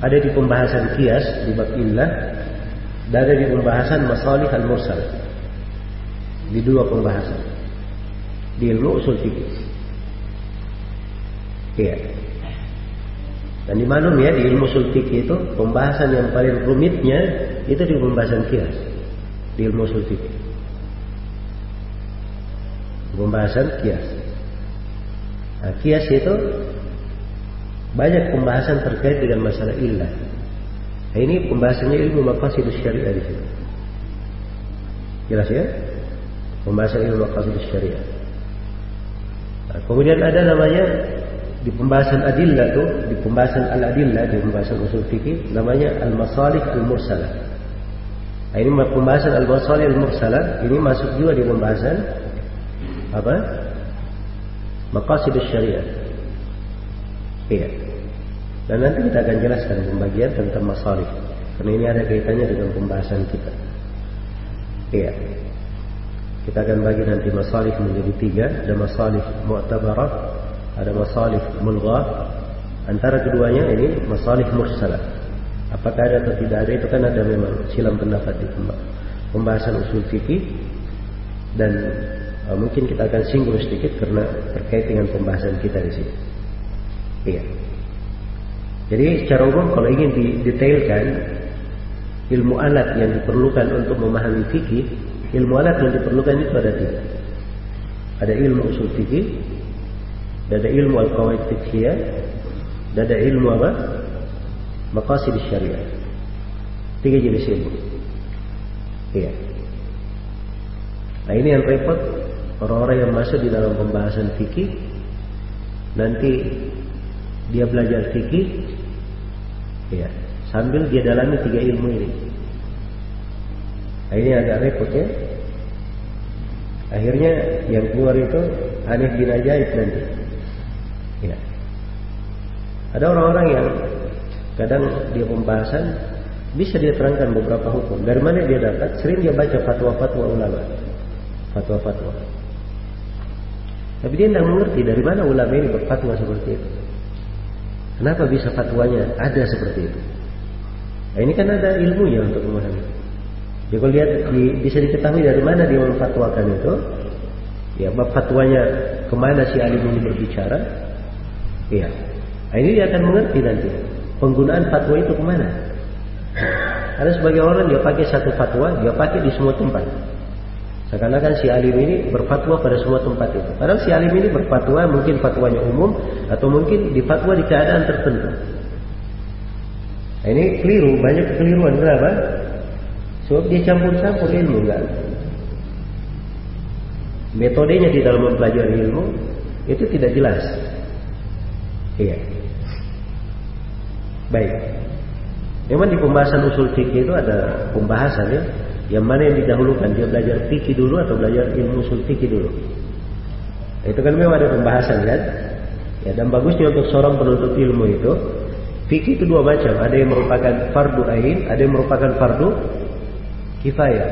Ada di pembahasan kias di bab illah dan ada di pembahasan masalih al-mursal. Di dua pembahasan. Di ilmu usul fikih. Iya. Dan dimaklum ya di ilmu sultik itu pembahasan yang paling rumitnya itu di pembahasan kias di ilmu sultik. Pembahasan kias. Nah, kias itu banyak pembahasan terkait dengan masalah ilah. Nah, ini pembahasannya ilmu maqasid syariah di sini. Jelas ya? Pembahasan ilmu maqasid syariah. Nah, kemudian ada namanya di pembahasan adillah tuh, di pembahasan al-adillah, di pembahasan usul fikih namanya al-masalih al-mursalah. Nah, ini pembahasan al-masalih al-mursalah ini masuk juga di pembahasan apa? Maqasid syariah. Iya. Dan nanti kita akan jelaskan pembagian tentang masalih. Karena ini ada kaitannya dengan pembahasan kita. Iya. Kita akan bagi nanti masalih menjadi tiga. Ada masalih mu'tabarah, ada masalih mulghah antara keduanya ini masalih mursalah apakah ada atau tidak ada itu kan ada memang silam pendapat di pembahasan usul fikih dan uh, mungkin kita akan singgung sedikit karena terkait dengan pembahasan kita di sini iya jadi secara umum kalau ingin didetailkan ilmu alat yang diperlukan untuk memahami fikih ilmu alat yang diperlukan itu ada tiga ada ilmu usul fikih ada ilmu al-qawaid fiqhiyah dan ada ilmu apa? Maqasid syariah. Tiga jenis ilmu. Iya. Nah ini yang repot orang-orang yang masuk di dalam pembahasan fikih nanti dia belajar fikih ya sambil dia dalami tiga ilmu ini. Nah, ini agak repot ya. Akhirnya yang keluar itu aneh bin ajaib nanti. Ya. Ada orang-orang yang kadang dia pembahasan bisa dia terangkan beberapa hukum. Dari mana dia dapat? Sering dia baca fatwa-fatwa ulama. Fatwa-fatwa. Tapi dia tidak mengerti dari mana ulama ini berfatwa seperti itu. Kenapa bisa fatwanya ada seperti itu? Nah, ini kan ada ilmunya untuk memahami. Jadi kalau lihat di, bisa diketahui dari mana dia memfatwakan itu, ya fatwanya ke mana si alim ini berbicara, Iya. Nah, ini dia akan mengerti nanti penggunaan fatwa itu ke mana. Ada sebagai orang dia pakai satu fatwa, dia pakai di semua tempat. Seakan-akan si alim ini berfatwa pada semua tempat itu. Padahal si alim ini berfatwa mungkin fatwanya umum atau mungkin di fatwa di keadaan tertentu. Nah, ini keliru, banyak kekeliruan. Kenapa? Sebab dia campur-campur ilmu enggak. Metodenya di dalam mempelajari ilmu itu tidak jelas. Iya. Baik. Memang di pembahasan usul fikih itu ada pembahasan ya. Yang mana yang didahulukan dia belajar fikih dulu atau belajar ilmu usul fikih dulu. Itu kan memang ada pembahasan kan. Ya dan bagusnya untuk seorang penuntut ilmu itu fikih itu dua macam. Ada yang merupakan fardu ain, ada yang merupakan fardu kifayah.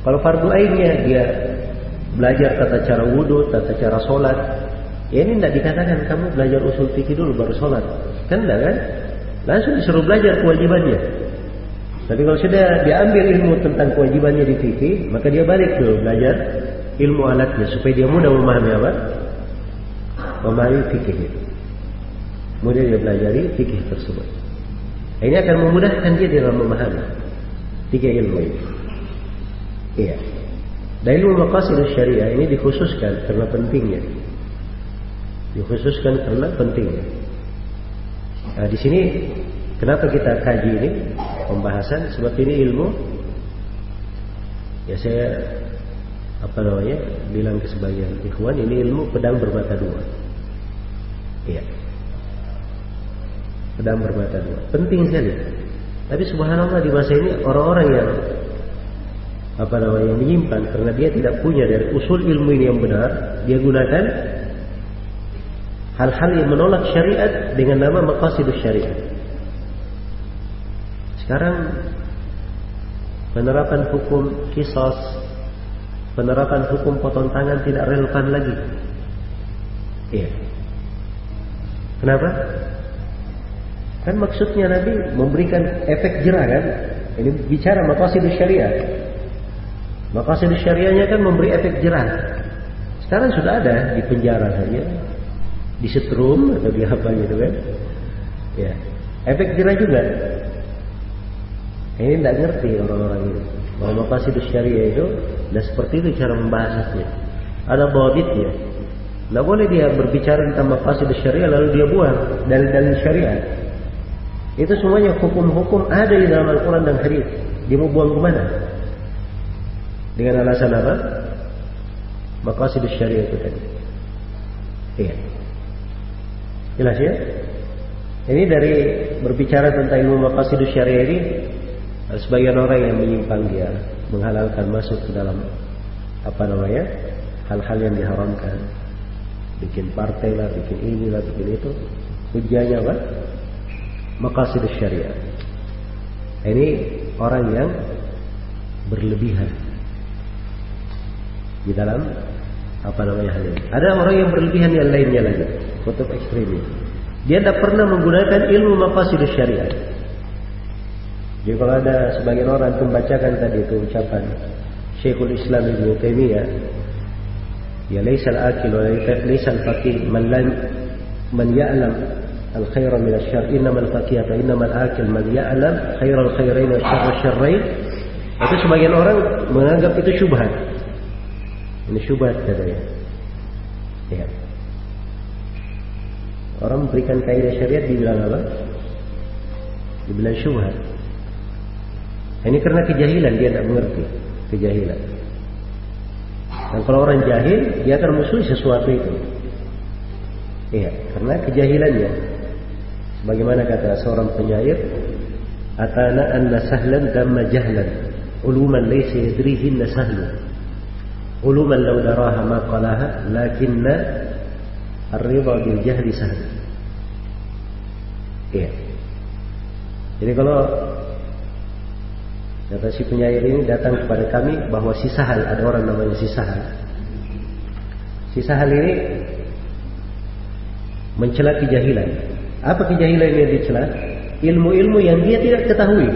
Kalau fardu ainnya dia belajar tata cara wudhu, tata cara sholat, Ya ini tidak dikatakan kamu belajar usul fikih dulu baru sholat. Kan tidak kan? Langsung disuruh belajar kewajibannya. Tapi kalau sudah diambil ilmu tentang kewajibannya di fikih, maka dia balik dulu belajar ilmu alatnya supaya dia mudah memahami apa? Memahami fikih itu. Mudah dia pelajari fikih tersebut. Ini akan memudahkan dia dalam memahami tiga ilmu ini. Iya. Dan ilmu maqasid syariah ini dikhususkan karena pentingnya dikhususkan karena pentingnya. Nah, di sini kenapa kita kaji ini pembahasan sebab ini ilmu ya saya apa namanya bilang ke sebagian ikhwan ini ilmu pedang bermata dua. Iya. Pedang bermata dua. Penting sekali. Tapi subhanallah di masa ini orang-orang yang apa namanya yang menyimpan karena dia tidak punya dari usul ilmu ini yang benar, dia gunakan hal-hal yang menolak syariat dengan nama maqasidus syariat. Sekarang penerapan hukum kisos, penerapan hukum potong tangan tidak relevan lagi. Iya. Kenapa? Kan maksudnya Nabi memberikan efek jerah kan? Ini bicara maqasidus syariat. Maqasidus syariahnya kan memberi efek jerah. Sekarang sudah ada di penjara saja, disetrum atau di apa gitu kan? Ya, efek jerah juga. Ini tidak ngerti orang-orang ini. Bahwa maqasidus syariah itu, dan seperti itu cara membahasnya. Ada bawaditnya. Tidak boleh dia berbicara tentang maqasidus syariah lalu dia buang dalil-dalil syariat. Itu semuanya hukum-hukum ada di dalam Al-Quran dan Hadis. Dia mau buang ke mana? Dengan alasan apa? Maqasidus syariah itu tadi. Iya. Jelas ya? Ini dari berbicara tentang ilmu maqasidus syariah ini sebagian orang yang menyimpang dia menghalalkan masuk ke dalam apa namanya hal-hal yang diharamkan. Bikin partai lah bikin ini lah bikin itu. Hujahnya apa? Maqasidus syariah. Ini orang yang berlebihan di dalam apa namanya hal ini. Ada orang yang berlebihan yang lainnya lagi. Kutub ekstremis dia tidak pernah menggunakan ilmu maqasidus syariah jadi kalau ada sebagian orang yang membacakan tadi itu ucapan Syekhul Islam Ibnu Taimiyah, ya laisa al-akil wa laisa al-faqih man lam man ya'lam al-khair min asy-syarr innama al-faqih wa innama al-akil man ya'lam khair al-khairain wa syarr asy-syarrain. Itu sebagian orang menganggap itu syubhat. Ini syubhat katanya. Ya. Orang memberikan kaidah syariat dibilang apa? Dibilang syubhat. Ini karena kejahilan dia tidak mengerti kejahilan. Dan kalau orang jahil dia akan musuh sesuatu itu. Iya, karena kejahilannya. Sebagaimana kata seorang penyair, "Atana anna sahlan damma jahlan, uluman laysa yadrihinna sahlu. Uluman law daraha ma qalaha, lakinna ar-ridha bil jahli sahl." Iya. Jadi kalau Kata si penyair ini datang kepada kami bahwa si Sahal, ada orang namanya si Sahal. Si Sahal ini mencela kejahilan. Apa kejahilan yang dicela? Ilmu-ilmu yang dia tidak ketahui.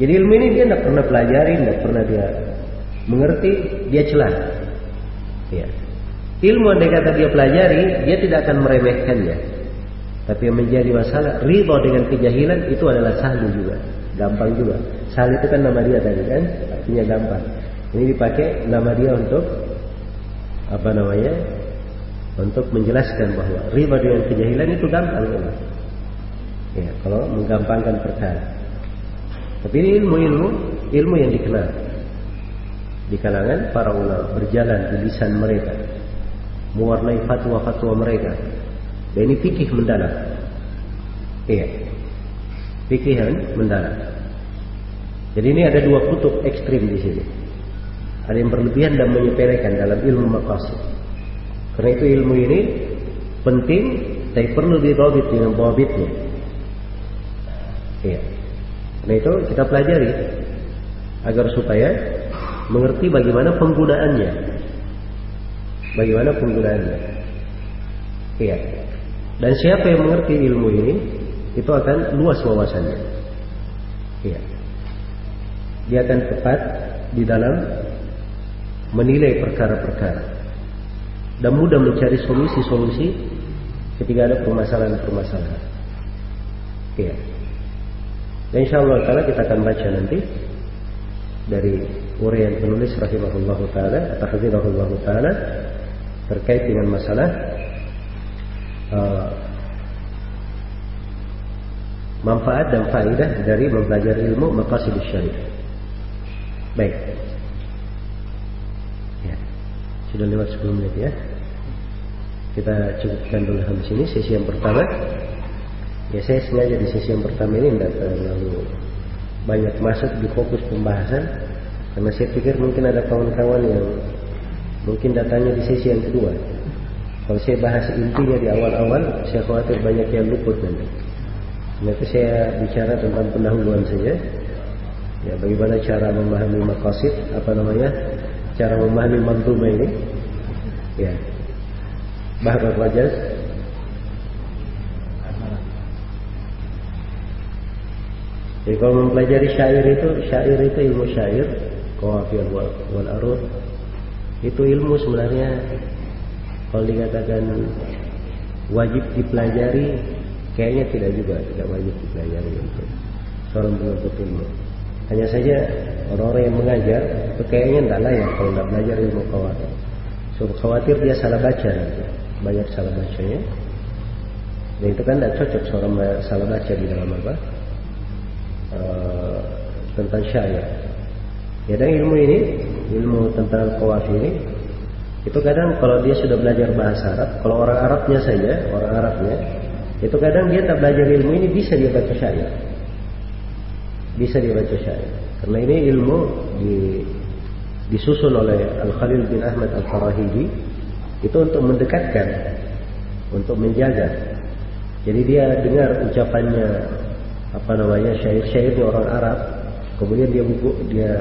Jadi ilmu ini dia tidak pernah pelajari, tidak pernah dia mengerti, dia celah. Ya. Ilmu yang kata dia pelajari, dia tidak akan meremehkannya. Tapi yang menjadi masalah, riba dengan kejahilan itu adalah sahlu juga. Gampang juga. Sal itu kan nama dia tadi kan, artinya gampang. Ini dipakai nama dia untuk apa namanya? Untuk menjelaskan bahwa riba dengan kejahilan itu gampang ya. kalau menggampangkan perkara. Tapi ini ilmu-ilmu, ilmu yang dikenal di kalangan para ulama berjalan di lisan mereka, mewarnai fatwa-fatwa mereka. Dan ini fikih mendalam. Iya. Fikih yang mendalam. Jadi ini ada dua kutub ekstrim di sini. Ada yang berlebihan dan menyepelekan dalam ilmu maqasid. Karena itu ilmu ini penting, tapi perlu dirobit dengan bawabitnya. Iya. Nah itu kita pelajari agar supaya mengerti bagaimana penggunaannya. Bagaimana penggunaannya. Iya. Dan siapa yang mengerti ilmu ini, itu akan luas wawasannya. Iya dia akan tepat di dalam menilai perkara-perkara dan mudah mencari solusi-solusi ketika ada permasalahan-permasalahan. Ya. Dan insya Allah taala kita akan baca nanti dari uraian penulis rahimahullah taala, tahdzirahullah taala terkait dengan masalah uh, manfaat dan faedah dari mempelajari ilmu maqasid syariah. Baik. Sudah lewat 10 menit ya. Kita cukupkan dulu sampai sini sesi yang pertama. Ya saya sengaja di sesi yang pertama ini tidak terlalu banyak masuk di fokus pembahasan karena saya pikir mungkin ada kawan-kawan yang mungkin datanya di sesi yang kedua. Kalau saya bahas intinya di awal-awal, saya khawatir banyak yang luput nanti. Nanti saya bicara tentang pendahuluan saja. Ya, bagaimana cara memahami maqasid, apa namanya? Cara memahami manzuma ini. Ya. Bahar Rajas Jadi kalau mempelajari syair itu, syair itu ilmu syair, kawafir wal, wal arud, itu ilmu sebenarnya kalau dikatakan wajib dipelajari, kayaknya tidak juga, tidak wajib dipelajari untuk seorang penuntut ilmu. Hanya saja orang-orang yang mengajar itu kayaknya tidak layak kalau tidak belajar ilmu khawatir. So, khawatir dia salah baca. Banyak salah bacanya. Dan itu kan tidak cocok seorang salah baca di dalam apa? Uh, tentang syair. Ya dan ilmu ini, ilmu tentang kawafi ini, itu kadang kalau dia sudah belajar bahasa Arab, kalau orang Arabnya saja, orang Arabnya, itu kadang dia tak belajar ilmu ini bisa dia baca syair. Bisa dia baca syair. Karena ini ilmu di, disusun oleh Al Khalil bin Ahmad Al Farahidi itu untuk mendekatkan, untuk menjaga. Jadi dia dengar ucapannya apa namanya syair-syairnya orang Arab, kemudian dia buku dia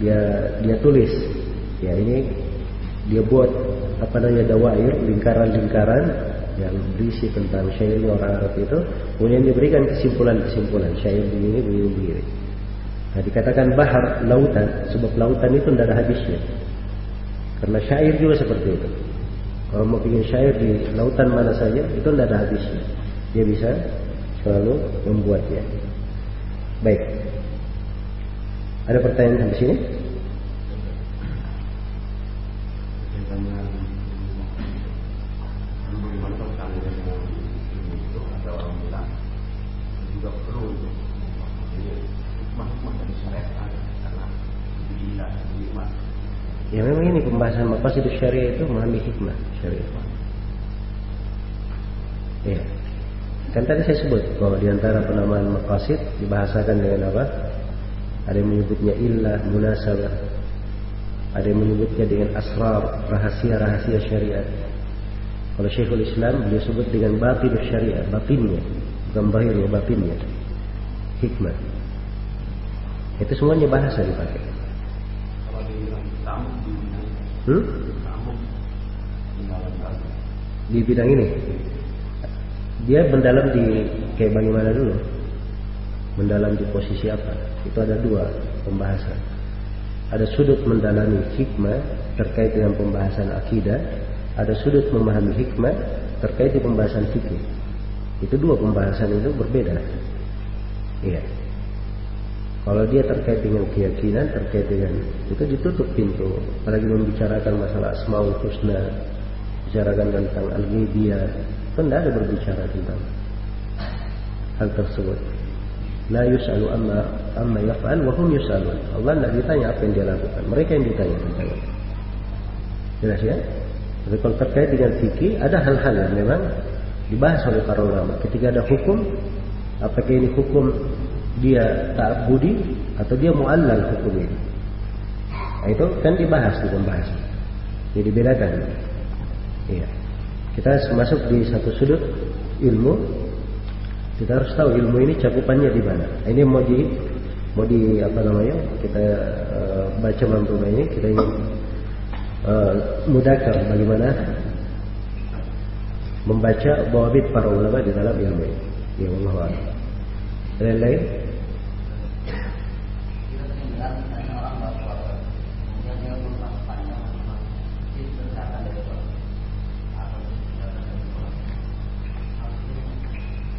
dia dia tulis. Ya ini dia buat apa namanya dawair lingkaran-lingkaran yang berisi tentang syairnya orang Arab itu, kemudian diberikan kesimpulan-kesimpulan syair begini begini begini. Nah dikatakan bahar lautan, sebab lautan itu tidak ada habisnya. Karena syair juga seperti itu. Kalau mau bikin syair di lautan mana saja, itu tidak ada habisnya. Dia bisa selalu membuatnya. Baik. Ada pertanyaan sampai sini? Ya memang ini pembahasan maqasid syariah itu memahami hikmah syariah. Ya. Kan tadi saya sebut bahwa di antara penamaan maqasid dibahasakan dengan apa? Ada yang menyebutnya illah, munasabah. Ada yang menyebutnya dengan asrar, rahasia-rahasia syariat. Kalau Syekhul Islam dia sebut dengan batin syariat, batinnya, bukan bahirnya, batinnya. Hikmah. Itu semuanya bahasa dipakai. Hmm? Di bidang ini. Dia mendalam di kayak bagaimana dulu? Mendalam di posisi apa? Itu ada dua pembahasan. Ada sudut mendalami hikmah terkait dengan pembahasan akidah, ada sudut memahami hikmah terkait dengan pembahasan fikih. Itu dua pembahasan itu berbeda. Iya. Kalau dia terkait dengan keyakinan, terkait dengan itu ditutup pintu. Apalagi membicarakan masalah asmaul husna, bicarakan tentang al-ghibiyah, itu tidak ada berbicara tentang hal tersebut. La yus'alu amma amma yaf'al wa hum yus'alun. Allah tidak ditanya apa yang dia lakukan. Mereka yang ditanya tentang itu. Jelas ya? Tapi kalau terkait dengan fikih, ada hal-hal yang memang dibahas oleh para ulama. Ketika ada hukum, apakah ini hukum dia tak budi atau dia muallal hukum ini. Nah, itu kan dibahas di pembahasan. Jadi bedakan. Iya. Kita masuk di satu sudut ilmu. Kita harus tahu ilmu ini cakupannya di mana. Ini mau di mau di apa namanya kita uh, baca mampu ini kita ingin uh, mudakar bagaimana membaca bawabit para ulama di dalam ilmu ini. Ya Allah. Lain-lain?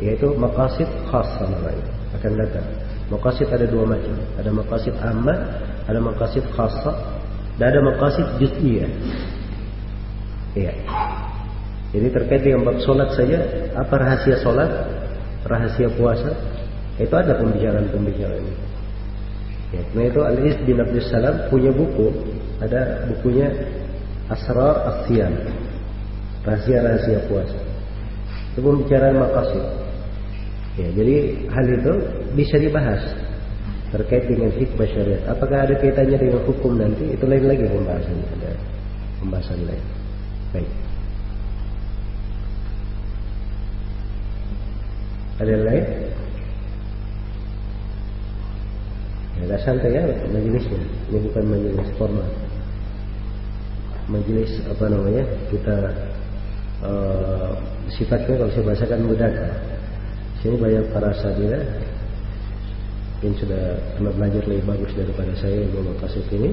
Yaitu maqasid khas namanya akan datang. Maqasid ada dua macam. Ada maqasid ammah, ada maqasid khassa, dan ada maqasid juz'iyah. Iya. Jadi terkait dengan bab solat saja, apa rahasia solat, rahasia puasa, itu ada pembicaraan-pembicaraan ini. Ya, nah itu Al-Is bin Abdul Salam punya buku, ada bukunya asrar asiyam. Rahasia-rahasia puasa. Itu pembicaraan maqasid. Ya, jadi hal itu bisa dibahas terkait dengan hikmah syariat. Apakah ada kaitannya dengan hukum nanti? Itu lain lagi pembahasan ada pembahasan lain. Baik. Ada yang lain? Ya, santai ya majelisnya. Ini bukan majelis formal. Majelis apa namanya? Kita uh, sifatnya kalau saya bahasakan mudah. Sini banyak para sahabat yang sudah pernah belajar lebih bagus daripada saya yang mau kasih ini.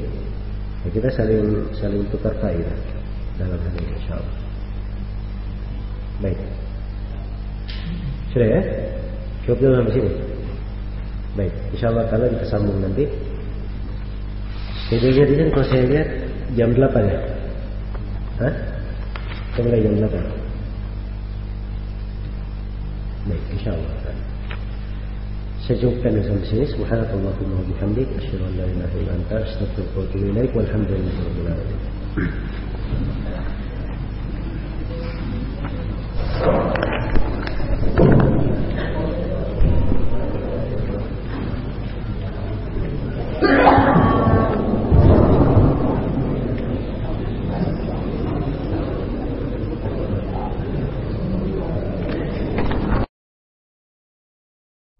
Ya, kita saling saling tukar faedah dalam hal ini insyaallah. Baik. Sudah ya? Cukup dulu sampai sini. Baik, insya Allah kalau kita sambung nanti. Jadi jadi kan kalau saya lihat jam 8 ya? Hah? Kita mulai jam 8. Baik, insya Allah. Saya cukupkan sampai sini. Subhanallahumma wa bihamdik. Asyhadu an la ilaha illa anta astaghfiruka wa atubu ilaik. Walhamdulillahirabbil alamin.